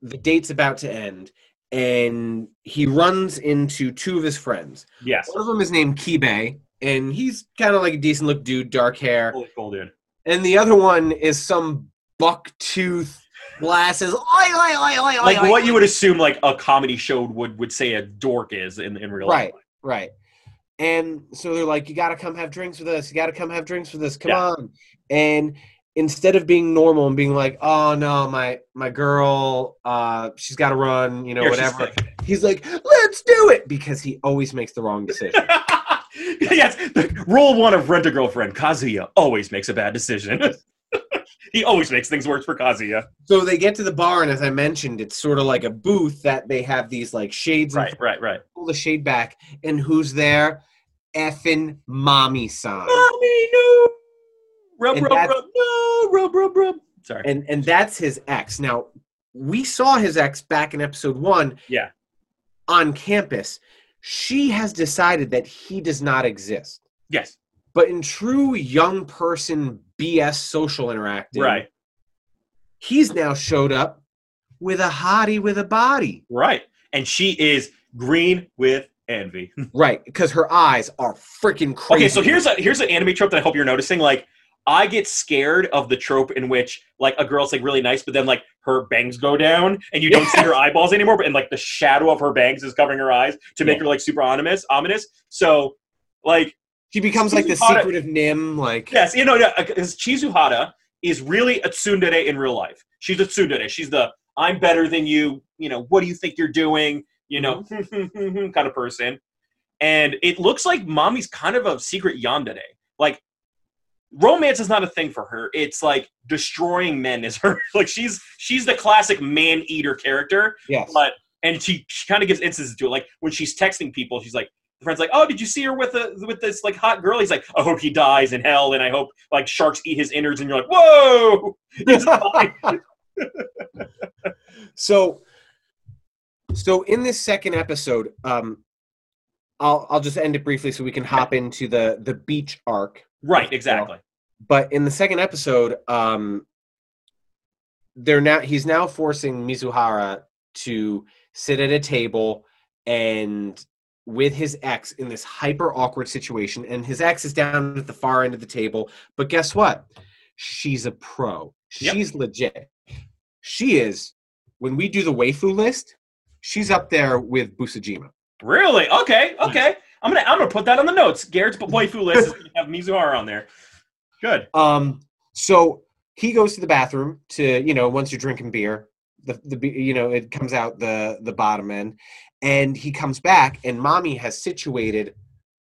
S2: the date's about to end. And he runs into two of his friends.
S1: Yes,
S2: One of them is named Kibe, and he's kind of like a decent look dude, dark hair.
S1: holy cool, dude.
S2: And the other one is some buck tooth glasses. Oi, oi, oi, oi,
S1: Like
S2: oi,
S1: what
S2: oi.
S1: you would assume like a comedy show would would say a dork is in in real
S2: Right.
S1: life.
S2: Right, right. And so they're like, you got to come have drinks with us. You got to come have drinks with us. Come
S1: Yeah.
S2: on. And instead of being normal and being like, oh no, my my girl, uh, she's got to run, you know,
S1: Here,
S2: whatever. He's like, let's do it because he always makes the wrong decision.
S1: yes, the rule one of rent a girlfriend. Kazuya always makes a bad decision. he always makes things worse for Kazuya.
S2: so they get to the bar, and as I mentioned, it's sort of like a booth that they have these like shades
S1: Right, right, right.
S2: pull the shade back, and who's there? Effing Mami san.
S1: Mommy, no. Rub,
S2: And
S1: rub, rub, no. Rub, rub, rub. Sorry.
S2: and and that's his ex. Now we saw his ex back in episode one.
S1: Yeah.
S2: On campus, she has decided that he does not exist.
S1: yes.
S2: But in true young person BS social interacting,
S1: Right.
S2: he's now showed up with a hottie with a body.
S1: Right. And she is green with envy.
S2: Right, because her eyes are freaking crazy.
S1: okay, so here's a here's an anime trope that I hope you're noticing. Like, I get scared of the trope in which like a girl's like really nice, but then like her bangs go down and you don't see her eyeballs anymore, but and like the shadow of her bangs is covering her eyes to make
S2: Yeah.
S1: her like super ominous. Ominous. So, like,
S2: she becomes like the secret of NIMH. Like
S1: yes, you know, because uh, Chizuhara is really a tsundere in real life. She's a tsundere. She's the I'm better than you. You know, what do you think you're doing? You know, kind of person. And it looks like Mami's kind of a secret yandere. Like romance is not a thing for her. It's like destroying men is her. Like she's she's the classic man eater character.
S2: yes,
S1: But and she, she kind of gives instances to it. Like when she's texting people, she's like, the friend's like, "Oh, did you see her with a with this like hot girl?" He's like, "I hope he dies in hell, and I hope like sharks eat his innards." And you're like, "Whoa!"
S2: So so in this second episode um I'll I'll just end it briefly so we can hop into the the beach arc.
S1: Right, exactly.
S2: But in the second episode, um, they're now he's now forcing Mizuhara to sit at a table and with his ex in this hyper awkward situation, and his ex is down at the far end of the table. But guess what? She's a pro.
S1: Yep.
S2: She's legit. She is. When we do the waifu list, she's up there with Busujima.
S1: Really? Okay, okay. I'm gonna I'm gonna put that on the notes. Garrett's waifu list is gonna have Mizuhara on there. Good.
S2: Um, so he goes to the bathroom to, you know, once you're drinking beer, the the you know it comes out the the bottom end, and he comes back, and Mami has situated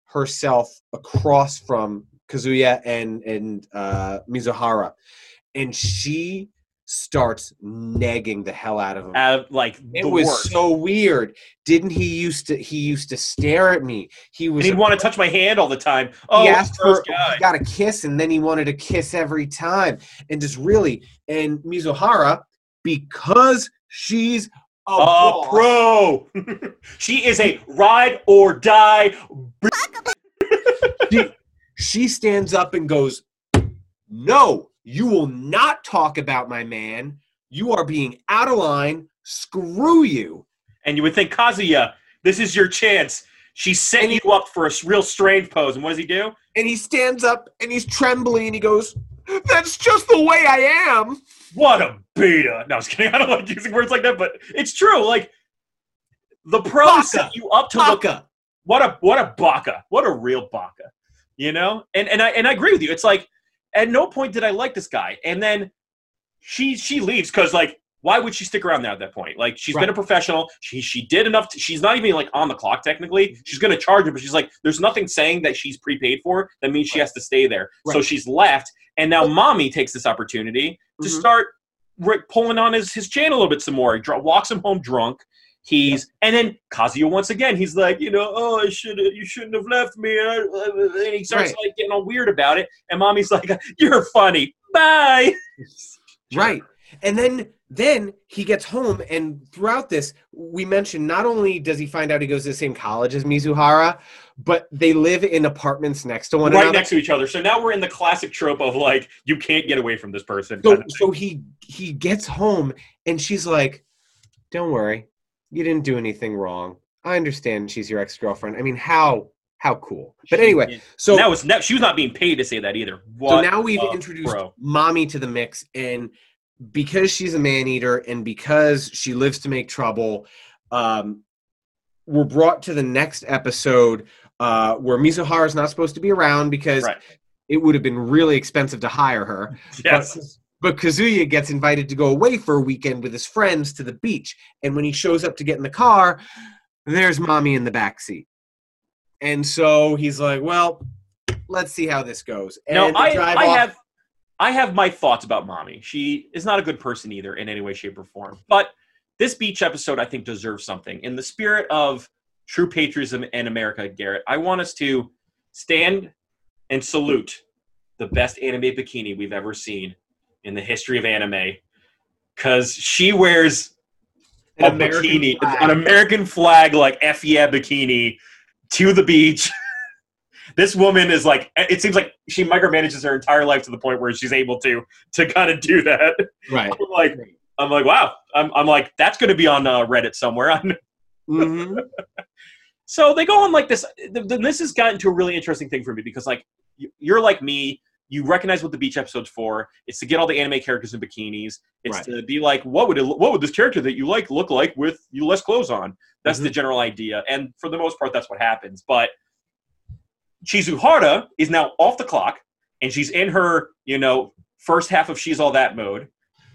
S2: herself across from Kazuya and and uh, Mizuhara, and she starts negging the hell out of him.
S1: Uh, like
S2: It was
S1: worst.
S2: so weird. Didn't he used to? He used to stare at me. He was.
S1: and he'd want to touch my hand all the time. Oh,
S2: he asked for
S1: guy.
S2: he got a kiss, and then he wanted a kiss every time, and just really. And Mizuhara, because she's a,
S1: A pro. she is a ride or die.
S2: she, she stands up and goes, "No, you will not talk about my man. You are being out of line. Screw you."
S1: And you would think, Kazuya, this is your chance. She set you up for a real strange pose. And what does he do?
S2: And he stands up and he's trembling and he goes, "That's just the way I am."
S1: What a beta. No, I was kidding. I don't like using words like that, but it's true. Like, the pros
S2: Baka.
S1: set you up to look
S2: Baka.
S1: what a what a baka what a real baka you know and and i and i agree with you it's like at no point did i like this guy. And then she she leaves because like why would she stick around now at that point? Like she's been a professional. She she did enough to, she's not even like on the clock technically. She's going to charge her but she's like there's nothing saying that she's prepaid for that means she
S2: Right.
S1: has to stay there. So she's left and now Mami takes this opportunity to
S2: Mhm.
S1: start ri- pulling on his his chain a little bit some more. He dr- walks him home drunk He's and then Kazuya once again. He's like, you know, oh, I should you shouldn't have left me. And he starts
S2: Right.
S1: like getting all weird about it. And Mami's like, you're funny. Bye.
S2: Right. And then then he gets home and throughout this we mentioned not only does he find out he goes to the same college as Mizuhara, but they live in apartments next to one
S1: right
S2: another.
S1: next to each other. So now we're in the classic trope of like, you can't get away from this person.
S2: so
S1: kind of
S2: so he he gets home and she's like, "Don't worry. You didn't do anything wrong. I understand she's your ex-girlfriend. I mean, how how cool." But
S1: She-
S2: anyway, so
S1: that was she was not being paid to say that either.
S2: So now we've introduced
S1: pro.
S2: Mami to the mix, and because she's a man eater and because she lives to make trouble, um, we're brought to the next episode uh, where Mizuhara is not supposed to be around because
S1: Right.
S2: it would have been really expensive to hire her.
S1: Yes.
S2: But Kazuya gets invited to go away for a weekend with his friends to the beach, and when he shows up to get in the car, there's Mami in the back seat. And so he's like, "Well, let's see how this goes." And
S1: No, I, I
S2: off-
S1: have I have my thoughts about Mami. She is not a good person either in any way, shape, or form. But this beach episode, I think, deserves something. In the spirit of true patriotism in America, Garrett, I want us to stand and salute the best anime bikini we've ever seen in the history of anime. Cause she wears
S2: An
S1: a
S2: American
S1: bikini,
S2: flag.
S1: an American flag, like F yeah bikini, to the beach. this woman is like, it seems like she micromanages her entire life to the point where she's able to to kind of do that.
S2: Right.
S1: I'm like, I'm like, wow. I'm, I'm like, that's going to be on uh, Reddit somewhere.
S2: mm-hmm.
S1: so they go on like this. th- th- This has gotten to a really interesting thing for me because like you're like me. You recognize what the beach episode's for. It's to get all the anime characters in bikinis. It's
S2: Right.
S1: to be like, what would it, what would this character that you like look like with you less clothes on? That's
S2: Mm-hmm.
S1: the general idea, and for the most part, that's what happens. But Chizuhara is now off the clock, and she's in her, you know, first half of she's all that mode.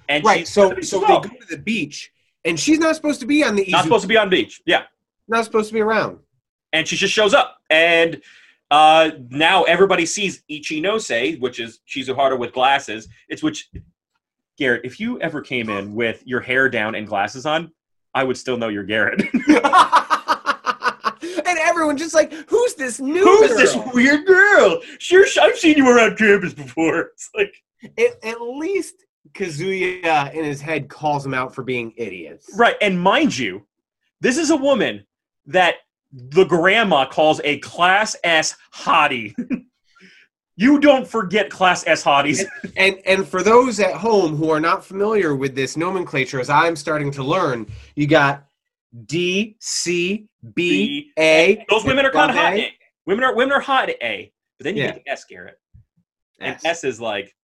S1: And
S2: Right.
S1: she's
S2: So so they go to the beach, and she's not supposed to be on the
S1: not supposed to be on beach. Yeah.
S2: not supposed to be around.
S1: and she just shows up. And uh, now everybody sees Ichinose, which is Shizuhara with glasses. It's which, Garrett, if you ever came in with your hair down and glasses on, I would still know you're Garrett.
S2: and everyone just like, who's this new
S1: Who's
S2: girl?
S1: this weird girl? Sure, I've seen you around campus before. It's like,
S2: At, at least Kazuya in his head calls him out for being idiots.
S1: right. And mind you, this is a woman that the grandma calls a class S hottie. you don't forget class S hotties.
S2: And and for those at home who are not familiar with this nomenclature, as I'm starting to learn, you got D, C, B, A.
S1: Those women are kind of hot. Women are women are hot at A, but then you
S2: Yeah.
S1: get S, Garrett. And
S2: S.
S1: S is like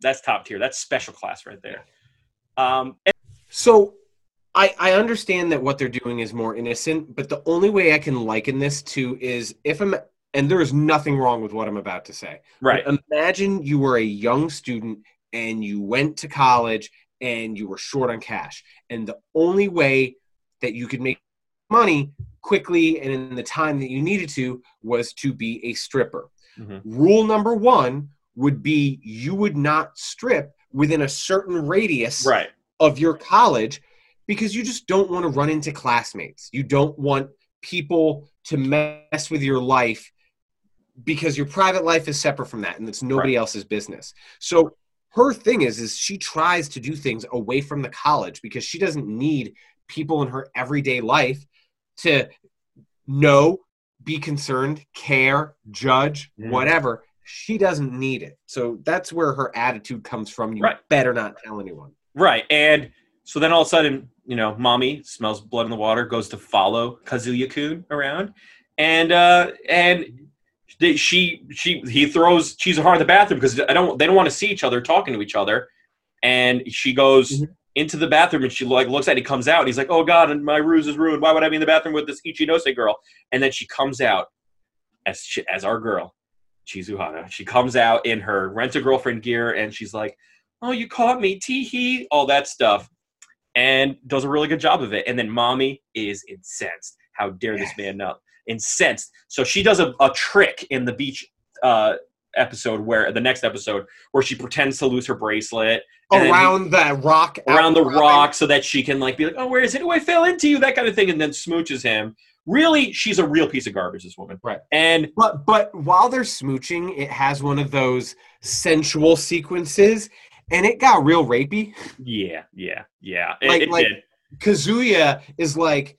S1: that's top tier. That's special class right there. Um, and-
S2: So I I understand that what they're doing is more innocent, but the only way I can liken this to is if I'm and there is nothing wrong with what I'm about to say.
S1: right.
S2: Imagine you were a young student and you went to college and you were short on cash. And the only way that you could make money quickly and in the time that you needed to was to be a stripper.
S1: Mhm.
S2: Rule number one would be you would not strip within a certain radius
S1: Right.
S2: of your college because you just don't want to run into classmates. You don't want people to mess with your life because your private life is separate from that and it's nobody else's business. So her thing is is she tries to do things away from the college because she doesn't need people in her everyday life to know, be concerned, care, judge,
S1: Mhm.
S2: whatever. She doesn't need it. So that's where her attitude comes from. You
S1: Right.
S2: better not tell anyone.
S1: Right. And so then all of a sudden, you know, Mami smells blood in the water, goes to follow Kazuya Kun around, and uh and they, she she he throws Chizuhara in the bathroom because I don't they don't want to see each other talking to each other, and she goes
S2: Mhm.
S1: into the bathroom and she like looks at it, he comes out and he's like, oh god, and my ruse is ruined. Why would I be in the bathroom with this Ichinose girl? And then she comes out as she, as our girl, Chizuhara. She comes out in her rent a girlfriend gear and she's like oh, you caught me, tee hee, all that stuff, and does a really good job of it. And then Mami is incensed. How dare this man not incensed? So she does a, a trick in the beach uh, episode where the next episode where she pretends to lose her bracelet then he-
S2: around that rock
S1: around the
S2: out-
S1: rock so that she can like be like, oh, where is it? Oh, I fell into you, that kind of thing, and then smooches him. Really, she's a real piece of garbage. This woman,
S2: Right.
S1: And
S2: But but while they're smooching, it has one of those sensual sequences, and it got real rapey.
S1: yeah, yeah, yeah, it,
S2: Like-
S1: it
S2: like-
S1: did.
S2: Kazuya is like,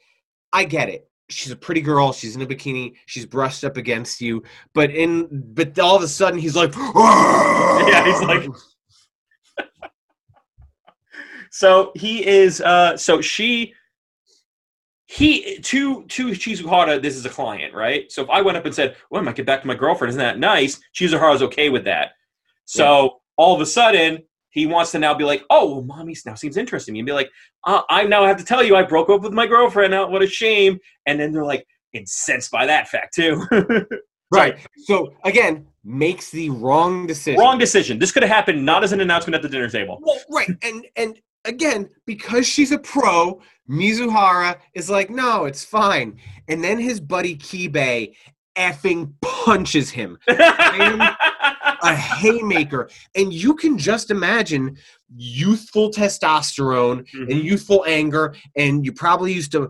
S2: I get it. She's a pretty girl. She's in a bikini. She's brushed up against you. But in but all of a sudden he's like,
S1: Yeah, he's like- So he is. Uh, so she. He to to Chizuhara, this is a client, right? So if I went up and said, "Well, I might get back to my girlfriend," isn't that nice? Chizuhara's okay with that. So all of a sudden, he wants to now be like, "Oh, well, Mami now seems interesting," and be like, uh, "I now have to tell you, I broke up with my girlfriend. Now, what a shame!" And then they're like incensed by that fact too.
S2: right. So again, makes the wrong decision.
S1: Wrong decision. This could have happened not as an announcement at the dinner table.
S2: Well, right, and and again, because she's a pro, Mizuhara is like, no, it's fine. And then his buddy Kibe effing punches him a haymaker, and you can just imagine youthful testosterone and
S1: Mhm.
S2: youthful anger, and you probably used to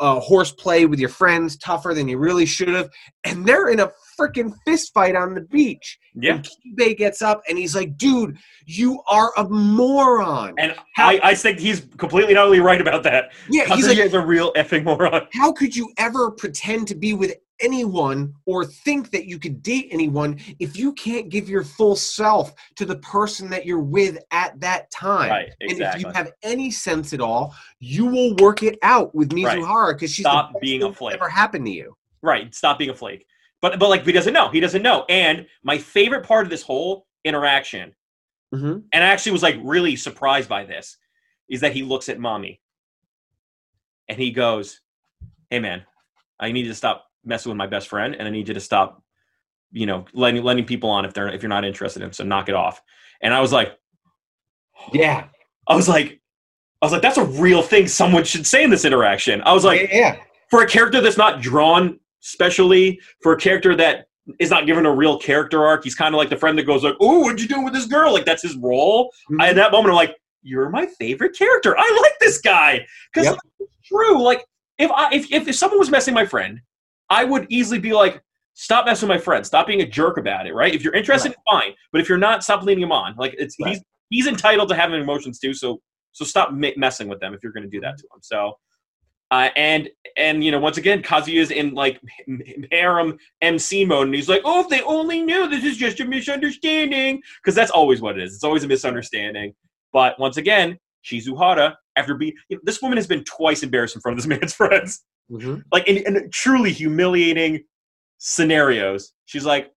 S2: uh, horseplay with your friends tougher than you really should have, and they're in a freaking fist fight on the beach.
S1: Yeah.
S2: And Kibe gets up and he's like, dude, you are a moron.
S1: And I, I think he's completely not only right about that.
S2: yeah, he's like,
S1: is a real effing moron.
S2: how could you ever pretend to be with anyone or think that you could date anyone if you can't give your full self to the person that you're with at that time?
S1: Right, exactly.
S2: And if you have any sense at all, you will work it out with. Mizuhara because she's
S1: Stop being a flake.
S2: Ever happened to you?
S1: Right. Stop being a flake. But but like he doesn't know. He doesn't know. And my favorite part of this whole interaction,
S2: Mm-hmm.
S1: and I actually was like really surprised by this, is that he looks at Mami and he goes, Hey man, I need to stop messing with my best friend and I need you to stop, you know, letting letting people on if they're if you're not interested in them. So knock it off. And I was like,
S2: Yeah.
S1: I was like, I was like, that's a real thing someone should say in this interaction. I was like,
S2: yeah.
S1: for a character that's not drawn specially, for a character that is not given a real character arc, he's kind of like the friend that goes like, "Oh, what'd you do with this girl?" Like that's his role.
S2: Mhm.
S1: I, at that moment, I'm like, "You're my favorite character. I like this guy." Because
S2: Yep.
S1: it's true. Like if I if, if if someone was messing my friend, I would easily be like. Stop messing with my friend. Stop being a jerk about it, right? If you're interested, fine. But if you're not, stop leading him on. Like it's
S2: Right.
S1: he's he's entitled to having emotions too. So so stop ma- messing with them if you're going to do that to him. So Uh, and and you know once again Kazuya's in like harem MC mode and he's like oh if they only knew this is just a misunderstanding because that's always what it is it's always a misunderstanding but once again Shizuhara after being you know, this woman has been twice embarrassed in front of this man's friends
S2: Mhm.
S1: like in, in truly humiliating scenarios she's like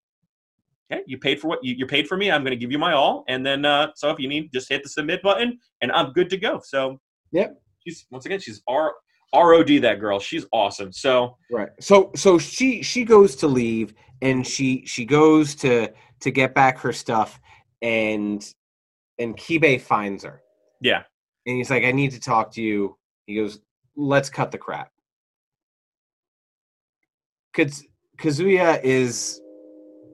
S1: okay you paid for what you, you paid for me i'm going to give you my all and then uh so if you need just hit the submit button and i'm good to go so
S2: Yep.
S1: she's once again she's r rod that girl she's awesome so
S2: Right. So so she she goes to leave and she she goes to to get back her stuff and and Kibe finds her.
S1: yeah
S2: And he's like, I need to talk to you. He goes, Let's cut the crap. Kaz- Kazuya is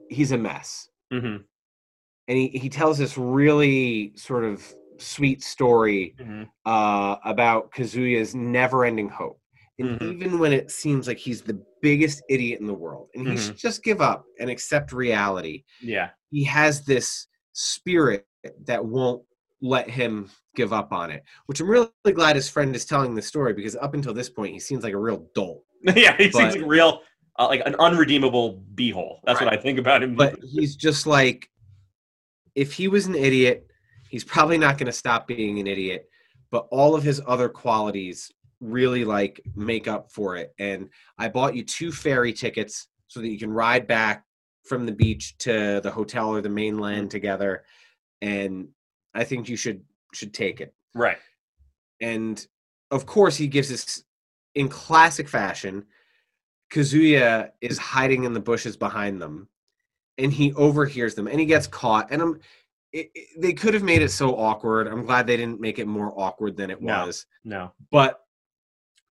S2: he's a mess.
S1: hmm
S2: And he, he tells this really sort of sweet story
S1: hmm
S2: uh, about Kazuya's never ending hope. And
S1: Mhm.
S2: even when it seems like he's the biggest idiot in the world and he should just give up and accept reality,
S1: yeah
S2: he has this spirit that won't let him give up on it, which I'm really glad his friend is telling the story because up until this point, he seems like a real dolt.
S1: yeah he seems
S2: But-
S1: like real uh, like an unredeemable beehole that's what i think about him
S2: But he's just like, if he was an idiot, he's probably not going to stop being an idiot. But all of his other qualities really like make up for it. And I bought you two ferry tickets so that you can ride back from the beach to the hotel or the mainland together. And I think you should should take it.
S1: right
S2: And of course, he gives us in classic fashion. Kazuya is hiding in the bushes behind them, and he overhears them, and he gets caught. And I'm, it, it- they could have made it so awkward. I'm glad they didn't make it more awkward than it
S1: No.
S2: was.
S1: no
S2: But,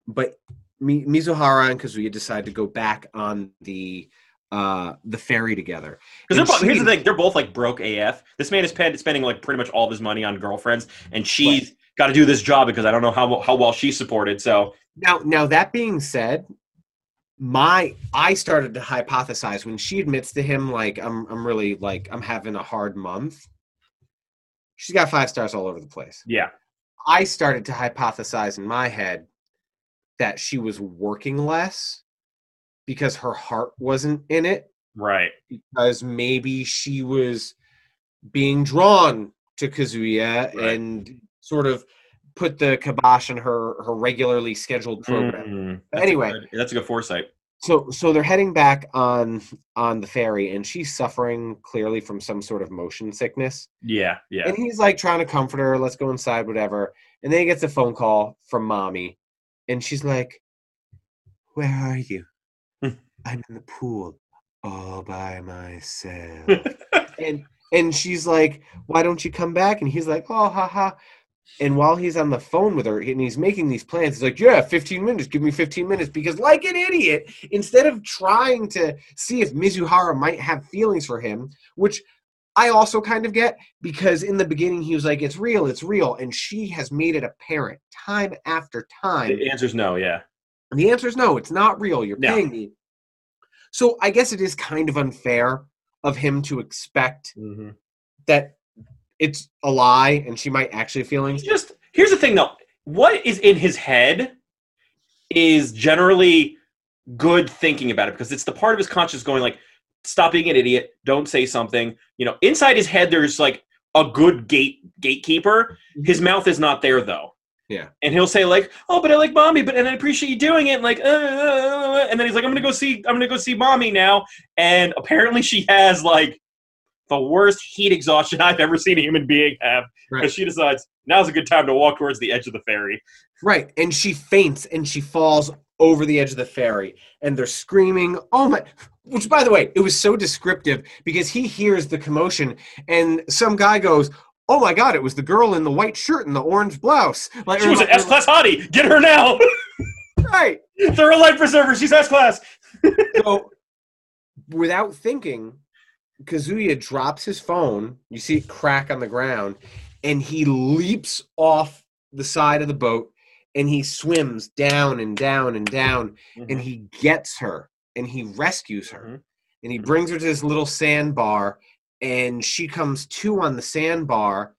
S2: but Mi- Mizuhara and Kazuya decide to go back on the uh the ferry together.
S1: Because here's
S2: she-
S1: the thing, they're both like broke AF. This man is spend, spending like pretty much all of his money on girlfriends, and she's got to do this job because I don't know how how well she's supported. So
S2: Now, now that being said, my I started to hypothesize when she admits to him like I'm I'm really like I'm having a hard month. She's got five stars all over the place.
S1: yeah,
S2: I started to hypothesize in my head that she was working less because her heart wasn't in it
S1: right,
S2: because maybe she was being drawn to Kazuya
S1: Right.
S2: and sort of put the kibosh on her her regularly scheduled program.
S1: Mm, that's a
S2: anyway.
S1: good- that's a good foresight.
S2: So so they're heading back on on the ferry and she's suffering clearly from some sort of motion sickness.
S1: Yeah, yeah,
S2: And he's like trying to comfort her, let's go inside, whatever. And then he gets a phone call from Mami and she's like, Where are you?
S1: Hmm.
S2: I'm in the pool all by myself. and and she's like, Why don't you come back? And he's like, Oh ha ha. And while he's on the phone with her and he's making these plans, he's like, Yeah, 15 minutes, give me 15 minutes. Because, like an idiot, instead of trying to see if Mizuhara might have feelings for him, which I also kind of get, because in the beginning he was like, It's real, it's real. And she has made it apparent time after time.
S1: the answer's no. Yeah,
S2: And the answer is no, it's not real. You're
S1: No.
S2: paying me. So I guess it is kind of unfair of him to expect
S1: mm-hmm.
S2: that it's a lie and she might actually have feelings.
S1: just here's the thing though. What is in his head is generally good thinking about it because it's the part of his conscience going like, stop being an idiot, don't say something. You know, inside his head there's like a good gate gatekeeper. His mouth is not there though.
S2: Yeah.
S1: And he'll say like, "Oh, but I like Mami, but and I appreciate you doing it." And like, uh, uh, uh, and then he's like, "I'm gonna go see, I'm gonna go see Mami now." And apparently, she has like the worst heat exhaustion I've ever seen a human being have
S2: Right.
S1: because she decides now's a good time to walk towards the edge of the ferry.
S2: Right. And she faints and she falls over the edge of the ferry and they're screaming, Oh my which by the way, it was so descriptive because he hears the commotion and some guy goes, Oh my god, it was the girl in the white shirt and the orange blouse. Like
S1: She was an S class hottie. Get her now.
S2: right.
S1: They're a life preserver. She's S class.
S2: So without thinking, Kazuya drops his phone. You see it crack on the ground, and he leaps off the side of the boat and he swims down and down and down and he gets her and he rescues her
S1: Mhm.
S2: and he brings her to this little sandbar and she comes to on the sandbar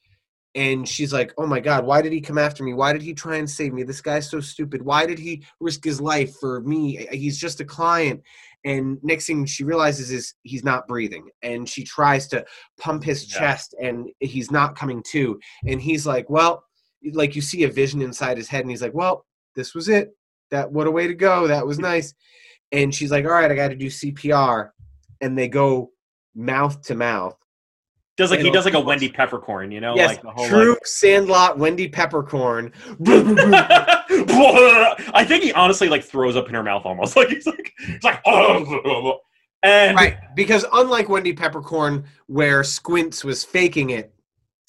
S2: and she's like, "Oh my god, why did he come after me? Why did he try and save me? This guy's so stupid. Why did he risk his life for me? He's just a client." And next thing she realizes is he's not breathing, and she tries to pump his
S1: Yeah.
S2: chest, and he's not coming to. And he's like, "Well," like you see a vision inside his head, and he's like, "Well, this was it. That what a way to go. That was nice." And she's like, "All right, I got to do CPR," and they go mouth to mouth.
S1: Does like he does like a Wendy Peppercorn, you know?
S2: yes,
S1: like the whole
S2: true
S1: like-
S2: Sandlot Wendy Peppercorn.
S1: I think he honestly like throws up in her mouth almost. Like he's like it's like and
S2: right, because unlike Wendy Peppercorn, where Squints was faking it,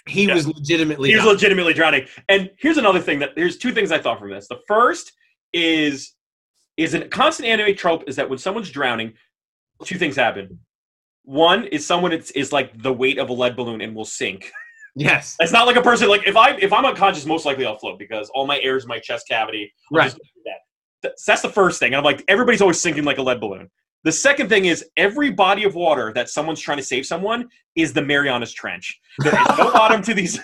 S2: he
S1: Yeah.
S2: was legitimately.
S1: he was legitimately drowning. And here's another thing that there's two things I thought from this. The first is is a constant anime trope is that when someone's drowning, two things happen. One is someone is, is like the weight of a lead balloon and will sink.
S2: Yes,
S1: It's not like a person like if I if I'm unconscious, most likely I'll float because all my air is in my chest cavity. I'll
S2: Right.
S1: that. That's, that's the first thing. And I'm like, everybody's always sinking like a lead balloon. The second thing is every body of water that someone's trying to save someone is the Marianas Trench. There is no bottom to these.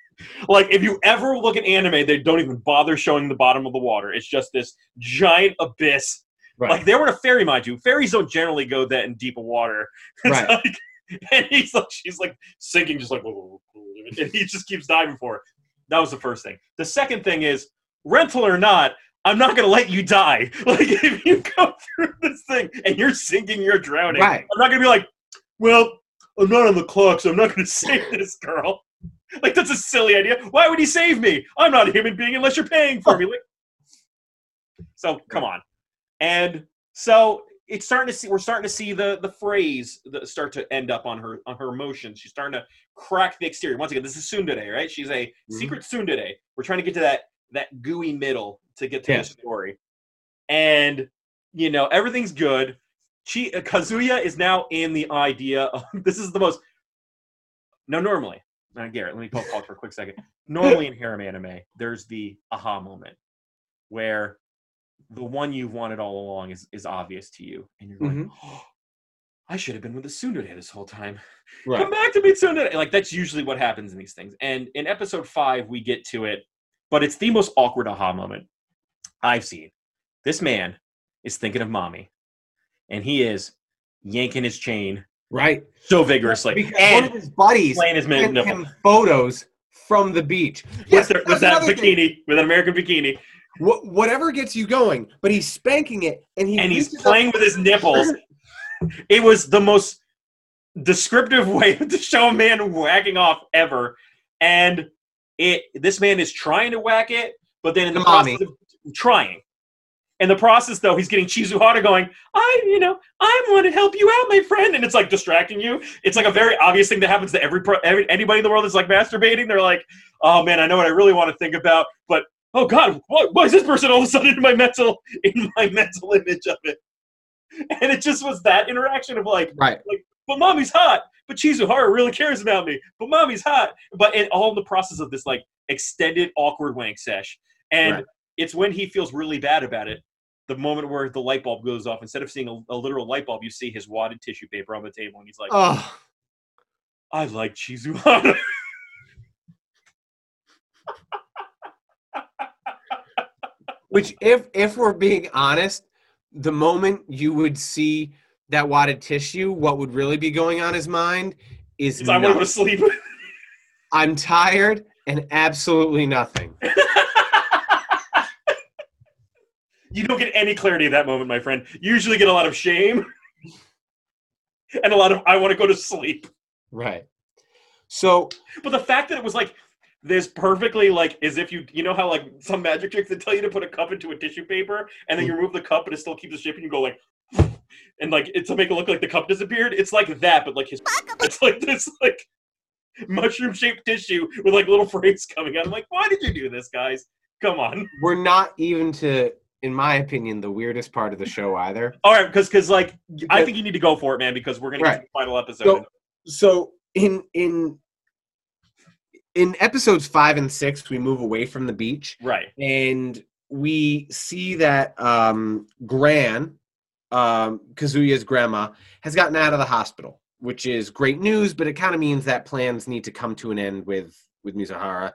S1: like if you ever look at anime, they don't even bother showing the bottom of the water. It's just this giant abyss.
S2: right,
S1: Like they were in a ferry, mind you. Ferries don't generally go that in deep of water. It's
S2: Right.
S1: like- and he's like, she's like sinking, just like, and he just keeps diving for it. That was the first thing. The second thing is rental or not. I'm not gonna let you die. Like if you go through this thing and you're sinking, you're drowning.
S2: right.
S1: I'm not gonna be like, well, I'm not on the clock, so I'm not gonna save this girl. Like that's a silly idea. Why would he save me? I'm not a human being unless you're paying for me. Oh. Like, so come on. And so it's starting to see we're starting to see the the phrase that start to end up on her on her emotions. She's starting to crack the exterior. Once again, this is Tsundere, right? She's a
S2: Mhm.
S1: secret today. We're trying to get to that that gooey middle to get to
S2: Yes.
S1: the story. And you know, everything's good. She uh, Kazuya is now in the idea of this is the most no normally. Now, Garrett, let me pause for a quick second. Normally in harem anime, there's the aha moment where the one you've wanted all along is, is obvious to you, and you're going, mm-hmm. oh, "I should have been with the tsundere this whole time.
S2: Right.
S1: Come back to me, tsundere." Like that's usually what happens in these things. And in episode five, we get to it, but it's the most awkward aha moment I've seen. This man is thinking of Mami, and he is yanking his chain
S2: Right.
S1: so vigorously,
S2: Because one
S1: and
S2: of his buddies
S1: playing his
S2: him photos from the beach.
S1: with,
S2: Yes,
S1: their- with that
S2: another thing.
S1: bikini, with an American bikini,
S2: Wha- whatever gets you going, but he's spanking it, and he
S1: and he's
S2: reaches up-
S1: playing with his nipples. It was the most descriptive way to show a man whacking off ever. And it this man is trying to whack it, but then in the
S2: The
S1: process of trying. In the process, though, he's getting Chizuhara going, I, you know, I want to help you out, my friend. And it's like distracting you. It's like a very obvious thing that happens to every, pro- every anybody in the world that's like masturbating. They're like, oh man, I know what I really want to think about, but oh god, why, why is this person all of a sudden in my mental in my mental image of it? And it just was that interaction of like,
S2: right.
S1: like, but Mami's hot. But Chizuhara really cares about me. But Mami's hot. But in all in the process of this like extended awkward wank sesh. And
S2: Right.
S1: it's when he feels really bad about it. The moment where the light bulb goes off, instead of seeing a, a literal light bulb, you see his wadded tissue paper on the table, and he's like,
S2: Oh,
S1: "I like Chizuhara."
S2: which if if we're being honest, the moment you would see that wadded tissue, what would really be going on his mind is
S1: I want to go to sleep.
S2: I'm tired and absolutely nothing.
S1: you don't get any clarity at that moment, my friend. You usually get a lot of shame and a lot of I want to go to sleep.
S2: Right. So
S1: But the fact that it was like this perfectly like as if you you know how like some magic tricks that tell you to put a cup into a tissue paper and then you remove the cup and it still keeps the shape and you go like and like it's to make it look like the cup disappeared. It's like that, but like his it's like this like mushroom shaped tissue with like little frames coming out. I'm like, why did you do this, guys? Come on.
S2: we're not even to, in my opinion, the weirdest part of the show either.
S1: All right, because because like I think you need to go for it, man, because we're gonna get to the final episode.
S2: So- So in in in episodes five and six, we move away from the beach
S1: right.
S2: and we see that um, Gran, um, Kazuya's grandma, has gotten out of the hospital, which is great news. But it kind of means that plans need to come to an end with with Mizuhara.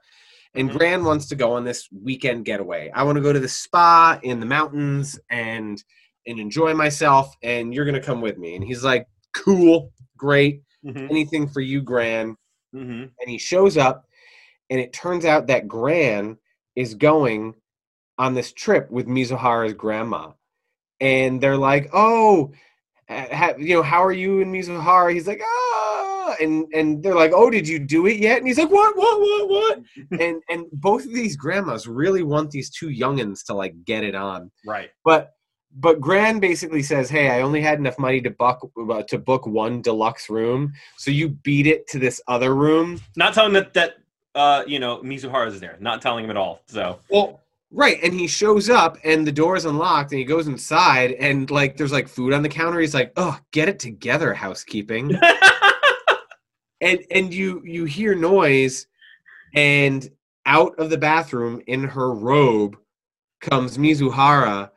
S2: And
S1: Mhm.
S2: Gran wants to go on this weekend getaway. I want to go to the spa in the mountains and and enjoy myself. And you're gonna come with me. And he's like, "Cool, great,
S1: Mhm,
S2: anything for you, Gran."
S1: mhm.
S2: and he shows up and it turns out that gran is going on this trip with mizuhara's grandma. And they're like oh ha- you know how are you and mizuhara? He's like ah! And and they're like oh did you do it yet? And he's like what what what what? And and both of these grandmas really want these two youngins to like get it on.
S1: Right.
S2: but but Gran basically says, "Hey, I only had enough money to book uh, to book one deluxe room, so you beat it to this other room."
S1: Not telling that that uh, you know Mizuhara is there. Not telling him at all. So
S2: Well, right, and he shows up, and the door is unlocked, and he goes inside, and like there's like food on the counter. He's like, "Oh, get it together, housekeeping." and and you you hear noise, and out of the bathroom in her robe comes Mizuhara,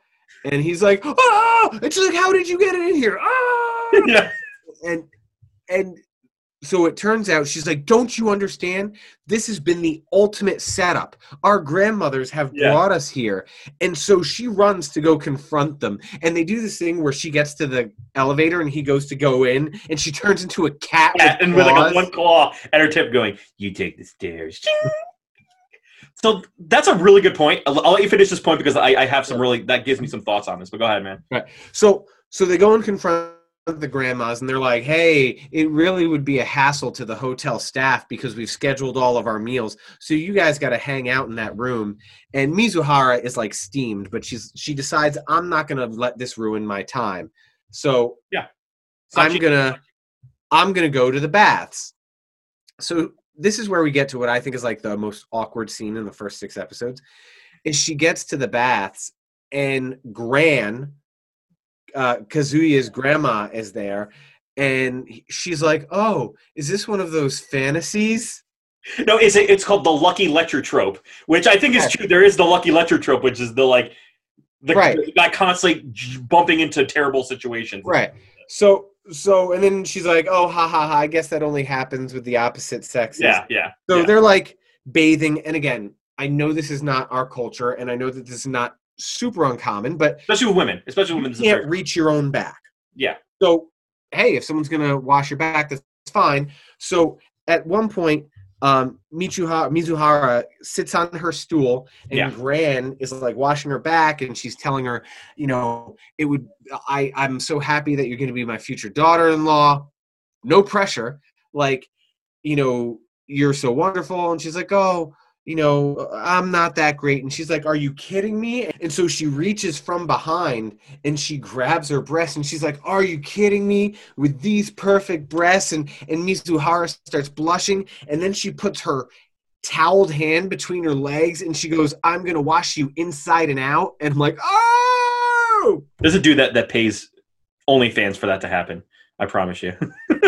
S2: and he's like, "Oh!" And she's like, "How did you get it in here?" Ah!
S1: yeah.
S2: and and so it turns out she's like don't you understand this has been the ultimate setup our grandmothers have
S1: Yeah.
S2: brought us here and so she runs to go confront them and they do this thing where she gets to the elevator and he goes to go in and she turns into a cat
S1: Yeah,
S2: with
S1: and with like
S2: claws.
S1: a one claw at her tip, going, "You take the stairs." So that's a really good point. I'll, I'll let you finish this point because I, I have some really that gives me some thoughts on this. But go ahead, man. Right.
S2: So so they go and confront the grandmas and they're like, "Hey, it really would be a hassle to the hotel staff because we've scheduled all of our meals. So you guys got to hang out in that room." And Mizuhara is like steamed, but she's she decides, "I'm not going to let this ruin my time." So yeah.
S1: I'm
S2: gonna I'm gonna go to the baths. So this is where we get to what I think is like the most awkward scene in the first six episodes. Is she gets to the baths and Gran, uh, Kazuya's grandma is there, and she's like, "Oh, is this one of those fantasies?"
S1: No, it's it's called the lucky lecture trope, which I think is true. There is the lucky lecture trope, which is the like the
S2: Right.
S1: guy constantly bumping into terrible situations.
S2: Right. So so and then she's like, "Oh, ha ha ha! I guess that only happens with the opposite sex."
S1: Yeah, yeah.
S2: So
S1: yeah.
S2: they're like bathing, and again, I know this is not our culture, and I know that this is not super uncommon, but
S1: especially with women, especially with
S2: you
S1: women.
S2: can't reach your own back.
S1: Yeah.
S2: So, hey, if someone's gonna wash your back, that's fine. So at one point, um, Michuha, Mizuhara sits on her stool, and
S1: Yeah.
S2: Gran is like washing her back, and she's telling her, you know, it would. I I'm so happy that you're going to be my future daughter-in-law. No pressure, like, you know, you're so wonderful. And she's like, oh. You know, I'm not that great. And she's like, Are you kidding me? And so she reaches from behind and she grabs her breast and she's like, Are you kidding me? With these perfect breasts. And, and Mizuhara starts blushing. And then she puts her toweled hand between her legs and she goes, I'm going to wash you inside and out. And I'm like, Oh!
S1: There's a dude that that pays OnlyFans for that to happen. I promise you.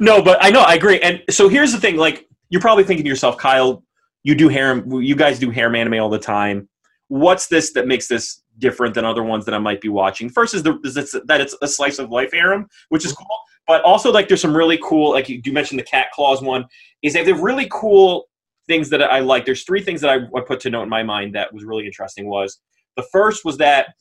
S1: no, but I know I agree. And so here's the thing: like you're probably thinking to yourself, Kyle, you do hair, you guys do harem anime all the time. What's this that makes this different than other ones that I might be watching? First is the is it's, that it's a slice of life harem, which is mm-hmm. cool. But also, like, there's some really cool, like you, you mentioned the cat claws one, is they have really cool things that I like. There's three things that I, I put to note in my mind that was really interesting. Was the first was that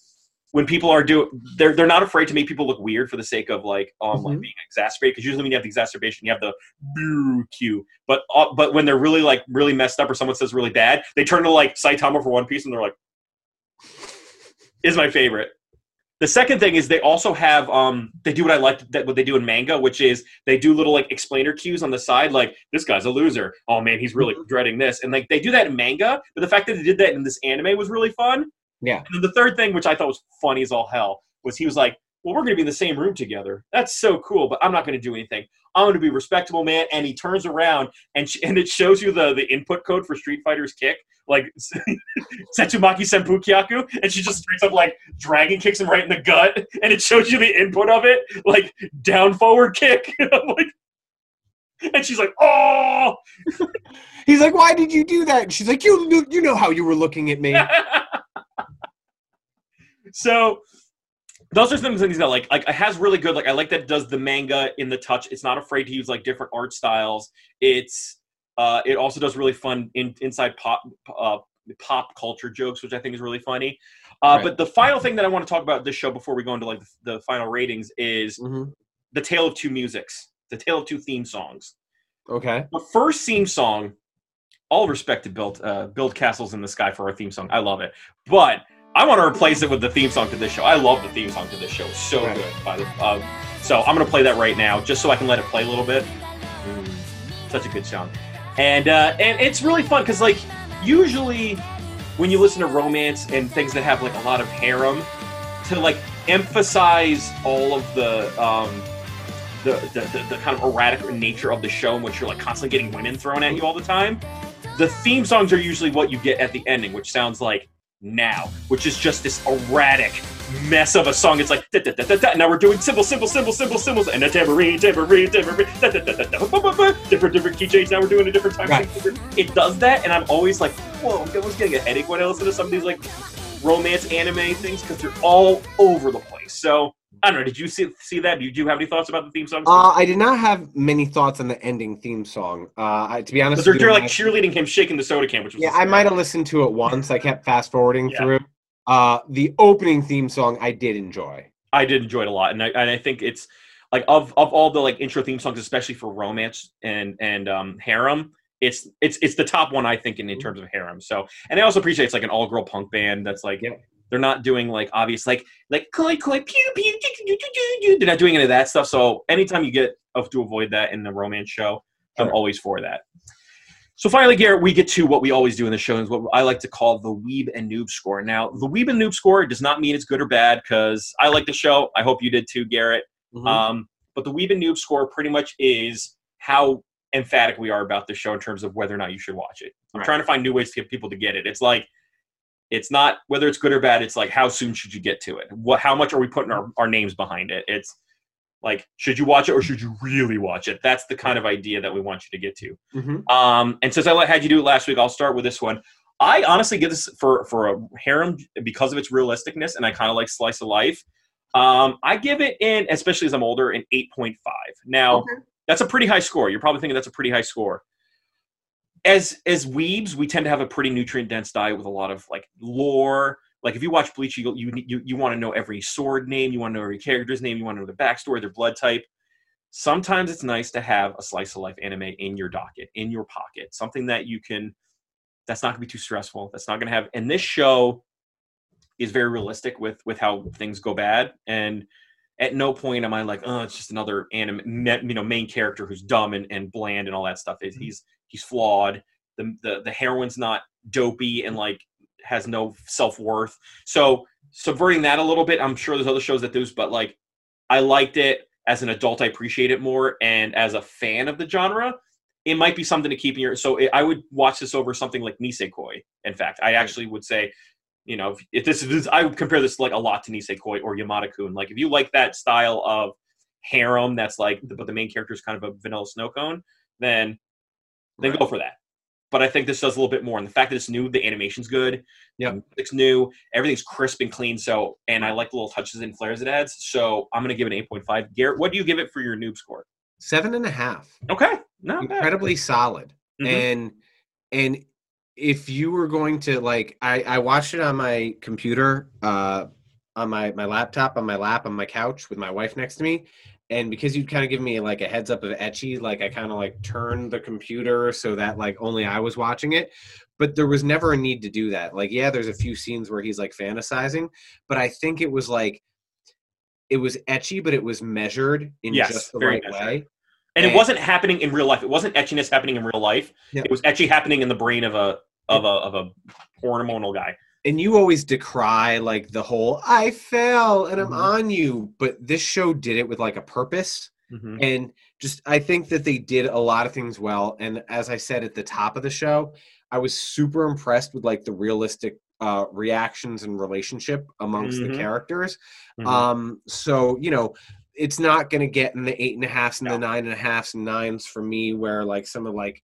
S1: when people are doing, they're they're not afraid to make people look weird for the sake of like um like
S2: Mhm.
S1: being exacerbated. Because usually when you have the exacerbation, you have the boo cue. But uh, but when they're really like really messed up or someone says really bad, they turn to like Saitama for One Piece and they're like, is my favorite. The second thing is they also have um they do what I like that what they do in manga, which is they do little like explainer cues on the side, like this guy's a loser. Oh man, he's really dreading this, and like they do that in manga. But the fact that they did that in this anime was really fun.
S2: Yeah.
S1: And then the third thing, which I thought was funny as all hell, was he was like, "Well, we're going to be in the same room together. That's so cool, but I'm not going to do anything. I'm going to be respectable man." And he turns around and sh- and it shows you the the input code for Street Fighter's kick, like Tatsumaki Senpu Kyaku, and she just straight up like dragon kicks him right in the gut, and it shows you the input of it, like down forward kick. I'm like, and she's like, "Oh."
S2: He's like, Why did you do that? And she's like, You you know how you were looking at me.
S1: So those are some things that like like it has really good like I like that it does the manga in the touch. It's not afraid to use like different art styles. It's Uh, it also does really fun in, inside pop uh, pop culture jokes, which I think is really funny. Uh,
S2: Right.
S1: But the final thing that I want to talk about this show before we go into like the, the final ratings is
S2: Mhm.
S1: the tale of two musics, the tale of two theme songs.
S2: Okay.
S1: The first theme song, all respect to build uh, build castles in the sky for our theme song. I love it, but I want to replace it with the theme song to this show. I love the theme song to this show. It's so
S2: Right.
S1: good. By the um, so I'm gonna play that right now, just so I can let it play a little bit. Mm, such a good song, and uh, and it's really fun because like usually when you listen to romance and things that have like a lot of harem, to like emphasize all of the um, the, the, the, the kind of erratic nature of the show in which you're like constantly getting women thrown at you all the time. The theme songs are usually what you get at the ending, which sounds like now, which is just this erratic mess of a song. It's like da, da, da, da, da. now we're doing simple, simple, simple, simple, symbols, and a tambourine, tambourine, tambourine, da, da, da, da, da, different, different key change. Now we're doing a different time.
S2: Right.
S1: It does that, and I'm always like, whoa, I'm almost getting a headache when I listen to some of these like romance anime things because they're all over the place. So I don't know. Did you see see that? Did you have any thoughts about the theme song?
S2: Uh, I did not have many thoughts on the ending theme song. Uh, I, to be honest,
S1: they're, they're like cheerleading him, shaking the soda can, which was
S2: Yeah, I might have listened to it once. I kept fast forwarding
S1: Yeah.
S2: through. Uh, the opening theme song I did enjoy.
S1: I did enjoy it a lot, and I, and I think it's like of of all the like intro theme songs, especially for romance and and um, harem. It's it's it's the top one I think in, in terms of harem. So, and I also appreciate it's like an all girl punk band that's like
S2: Yeah.
S1: They're not doing like obvious like like koi koi pew pew they're not doing any of that stuff. So anytime you get of to avoid that in the romance show, I'm always for that. So finally, Garrett, we get to what we always do in the show is what I like to call the Weeb and Noob score. Now, the Weeb and Noob score does not mean it's good or bad because I like the show. I hope you did too, Garrett.
S2: Mhm.
S1: Um, but the Weeb and Noob score pretty much is how emphatic we are about the show in terms of whether or not you should watch it. I'm
S2: Right.
S1: trying to find new ways to get people to get it. It's like it's not whether it's good or bad. It's like how soon should you get to it? What how much are we putting our, our names behind it? It's like should you watch it or should you really watch it? That's the kind of idea that we want you to get to.
S2: Mhm.
S1: Um, and since I had you do it last week, I'll start with this one. I honestly give this for for a harem because of its realisticness, and I kind of like slice of life. Um, I give it in, especially as I'm older, an eight point five. Now
S2: Okay.
S1: that's a pretty high score. You're probably thinking that's a pretty high score. As as weebs, we tend to have a pretty nutrient dense diet with a lot of like lore. Like if you watch Bleach, you you you, you want to know every sword name, you want to know every character's name, you want to know their backstory, their blood type sometimes it's nice to have a slice of life anime in your docket, in your pocket, something that you can. That's not going to be too stressful. That's not going to have. And this show is very realistic with with how things go bad. And at no point am I like, oh, it's just another anime, you know, main character who's dumb and, and bland and all that stuff. Mm-hmm. He's he's he's flawed. The the the heroine's not dopey and like has no self worth. So subverting that a little bit. I'm sure there's other shows that do, but like I liked it as an adult. I appreciate it more, and as a fan of the genre, it might be something to keep in your. So I would watch this over something like Nisekoi. In fact, I actually would say, you know, if, if this is, I would compare this like a lot to Nisekoi or Yamada Kun. Like if you like that style of harem, that's like, but the main character is kind of a vanilla snow cone, then then
S2: Right.
S1: go for that. But I think this does a little bit more. And the fact that it's new, the animation's good.
S2: Yeah,
S1: It's new. Everything's crisp and clean. So, and I like the little touches and flares it adds. So I'm going to give it an 8.5. Garrett, what do you give it for your noob score?
S2: Seven and a half.
S1: Okay. Not bad.
S2: Incredibly solid.
S1: Mhm.
S2: And and if you were going to like I, I watched it on my computer, uh on my, my laptop, on my lap, on my couch with my wife next to me. And because you'd kind of give me like a heads up of ecchi, like I kind of like turned the computer so that like only I was watching it. But there was never a need to do that. Like, yeah, there's a few scenes where he's like fantasizing, but I think it was like it was ecchi, but it was measured in
S1: Yes,
S2: just the right
S1: measured.
S2: way.
S1: and it wasn't happening in real life. It wasn't ecchiness happening in real life.
S2: Yeah.
S1: It was ecchi happening in the brain of a of a of a hormonal guy.
S2: And you always decry like the whole I fell and I'm
S1: Mhm.
S2: on you, but this show did it with like a purpose. And just I think that they did a lot of things well. And as I said at the top of the show, I was super impressed with like the realistic uh reactions and relationship amongst
S1: Mhm.
S2: the characters.
S1: Mhm.
S2: Um, so you know, it's not gonna get in the eight and a and the
S1: No.
S2: nine and a and nines for me, where like some of like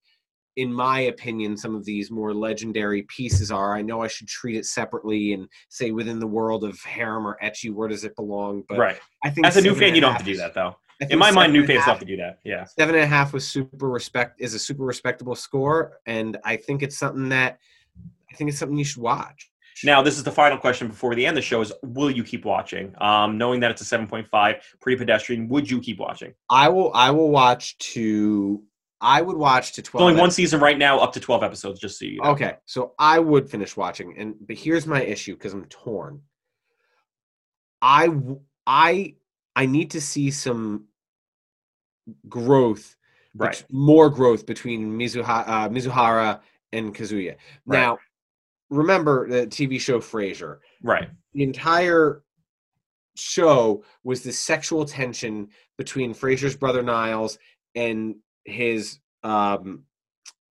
S2: in my opinion, some of these more legendary pieces are. I know I should treat it separately and say within the world of harem or ecchi, where does it belong? But
S1: right.
S2: I think
S1: As a new fan, you don't have to do that though. In my mind, New fans
S2: half-
S1: to do that. Yeah.
S2: Seven and a half was super respect is a super respectable score, and I think it's something that I think it's something you should watch.
S1: Now, this is the final question before the end of the show: Is will you keep watching? Um, knowing that it's a seven point five, pretty pedestrian. Would you keep watching?
S2: I will. I will watch to. I would watch to
S1: It's
S2: twelve.
S1: only one season right now, up to twelve episodes. Just so you know.
S2: Okay, so I would finish watching, and but here's my issue because I'm torn. I I I need to see some growth, bet-
S1: Right.
S2: more growth between Mizuha, uh, Mizuhara and Kazuya.
S1: Right.
S2: Now, remember the TV show Frasier.
S1: Right.
S2: The entire show was the sexual tension between Frasier's brother Niles and his um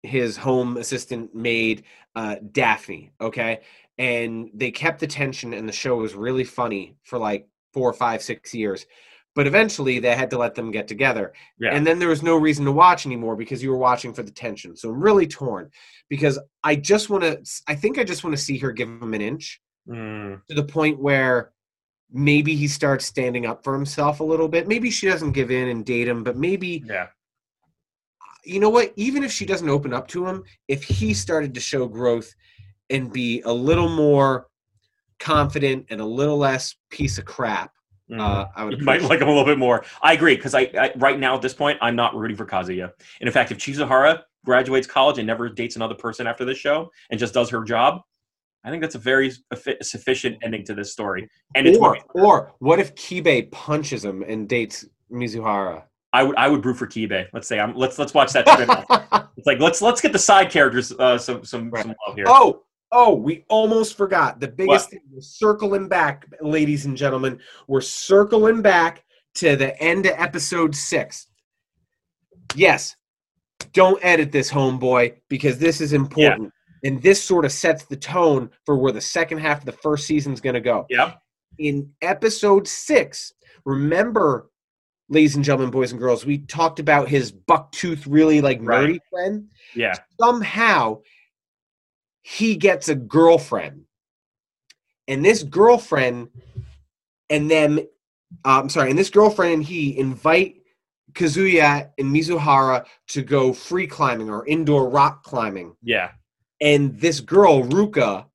S2: his home assistant maid uh Daphne, okay? And they kept the tension and the show was really funny for like four, five, six years. But eventually they had to let them get together.
S1: Yeah.
S2: And then there was no reason to watch anymore because you were watching for the tension. So I'm really torn because I just want to I think I just want to see her give him an inch
S1: Mm,
S2: to the point where maybe he starts standing up for himself a little bit. Maybe she doesn't give in and date him, but maybe
S1: yeah.
S2: You know what? Even if she doesn't open up to him, if he started to show growth and be a little more confident and a little less piece of crap,
S1: Mhm.
S2: uh, I would
S1: might like him a little bit more. I agree because I, I right now at this point I'm not rooting for Kazuya. And in fact, if Chizuhara graduates college and never dates another person after this show and just does her job, I think that's a very sufficient ending to this story. And it's
S2: Or, or what if Kibe punches him and dates Mizuhara?
S1: I would I would root for Kibe. Let's say I'm let's let's watch that. spin-off. it's like let's let's get the side characters uh, some some
S2: Right.
S1: some love here.
S2: Oh, oh, we almost forgot. The biggest thing, we're circling back, ladies and gentlemen. We're circling back to the end of episode six. Yes, don't edit this, homeboy, because this is important. And this sort of sets the tone for where the second half of the first season is going to go.
S1: Yep.
S2: In episode six, remember, ladies and gentlemen, boys and girls, we talked about his bucktooth, really like nerdy
S1: Right.
S2: friend
S1: Yeah.
S2: somehow he gets a girlfriend and this girlfriend and then uh, i'm sorry and this girlfriend and he invite kazuya and mizuhara to go free climbing or indoor rock climbing
S1: Yeah.
S2: and this girl ruka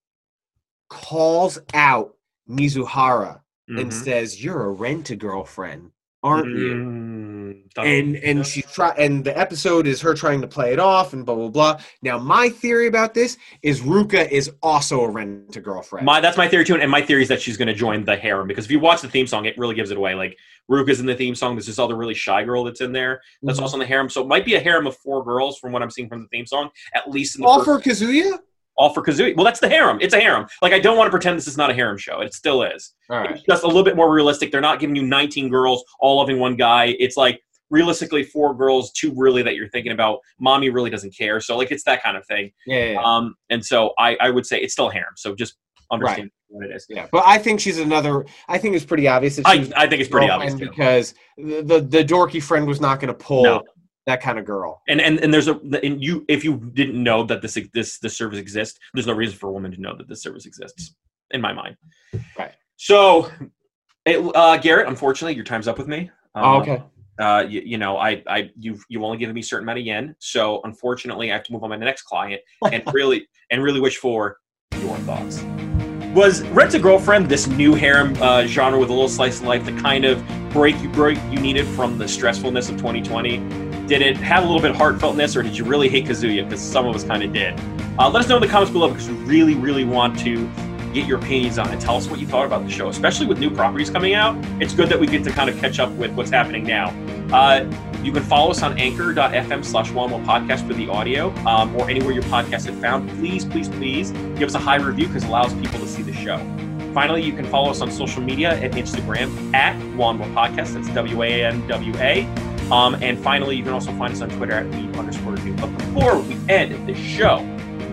S2: calls out mizuhara and
S1: Mhm.
S2: says you're a rent-a-girlfriend aren't you
S1: Mm,
S2: and and she try and the episode is her trying to play it off and blah blah blah. Now my theory about this is Ruka is also a rent a girlfriend.
S1: My that's my theory too, and my theory is that she's going to join the harem because if you watch the theme song, it really gives it away. Like Ruka's in the theme song. There's this other really shy girl that's in there that's
S2: Mhm.
S1: also in the harem. So it might be a harem of four girls from what I'm seeing from the theme song, at least in the
S2: all
S1: first,
S2: for Kazuya.
S1: All for Kazuya. Well, that's the harem. It's a harem. Like I don't want to pretend this is not a harem show. It still is.
S2: All
S1: It's just a little bit more realistic. They're not giving you 19 girls all loving one guy. It's like realistically four girls, two really that you're thinking about. Mami really doesn't care. So like it's that kind of thing.
S2: Yeah, yeah, yeah.
S1: Um, and so I, I would say it's still a harem. So just understand what it is.
S2: yeah. But I think she's another. I think it's pretty obvious that
S1: I, I think it's pretty obvious too.
S2: because the, the the dorky friend was not going to pull
S1: No.
S2: That kind of girl.
S1: And and and there's a and you if you didn't know that this this this service exists, there's no reason for a woman to know that this service exists, in my mind.
S2: Right.
S1: So, it, uh, Garrett, unfortunately, your time's up with me.
S2: Oh,
S1: Um,
S2: okay.
S1: uh, you, you know, I, I, you've, you only given me a certain amount of yen, so unfortunately, I have to move on to my next client, and really, and really wish for your thoughts. Was Rent a Girlfriend this new harem uh, genre with a little slice of life, the kind of break you break you needed from the stressfulness of 2020? Did it have a little bit of heartfeltness, or did you really hate Kazuya? Because some of us kind of did. Uh, let us know in the comments below because we really, really want to get your opinions on it. Tell us what you thought about the show, especially with new properties coming out. It's good that we get to kind of catch up with what's happening now. Uh, you can follow us on anchor.fm slash one podcast for the audio um, or anywhere your podcast is found. Please, please, please give us a high review because it allows people to see the show. Finally, you can follow us on social media at Instagram at Wanwa Podcast. That's W A N W A. Um, and finally, you can also find us on Twitter at weeb underscore noob. But before we end the show,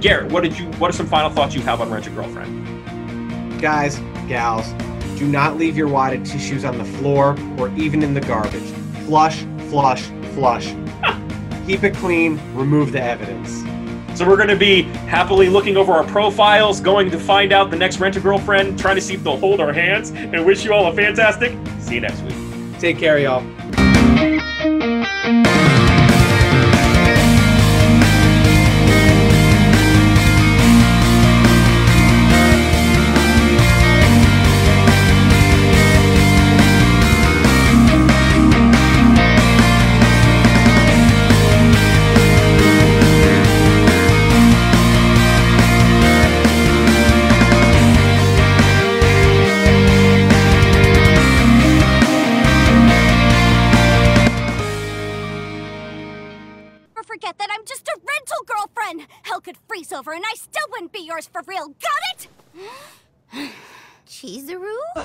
S1: Garrett, what did you? What are some final thoughts you have on Rent a Girlfriend?
S2: Guys, gals, do not leave your wadded tissues on the floor or even in the garbage. Flush, flush, flush. Keep it clean. Remove the evidence.
S1: So we're going to be happily looking over our profiles, going to find out the next Rent a Girlfriend, trying to see if they'll hold our hands, and wish you all a fantastic. See you next week.
S2: Take care, y'all.
S3: Never Huh?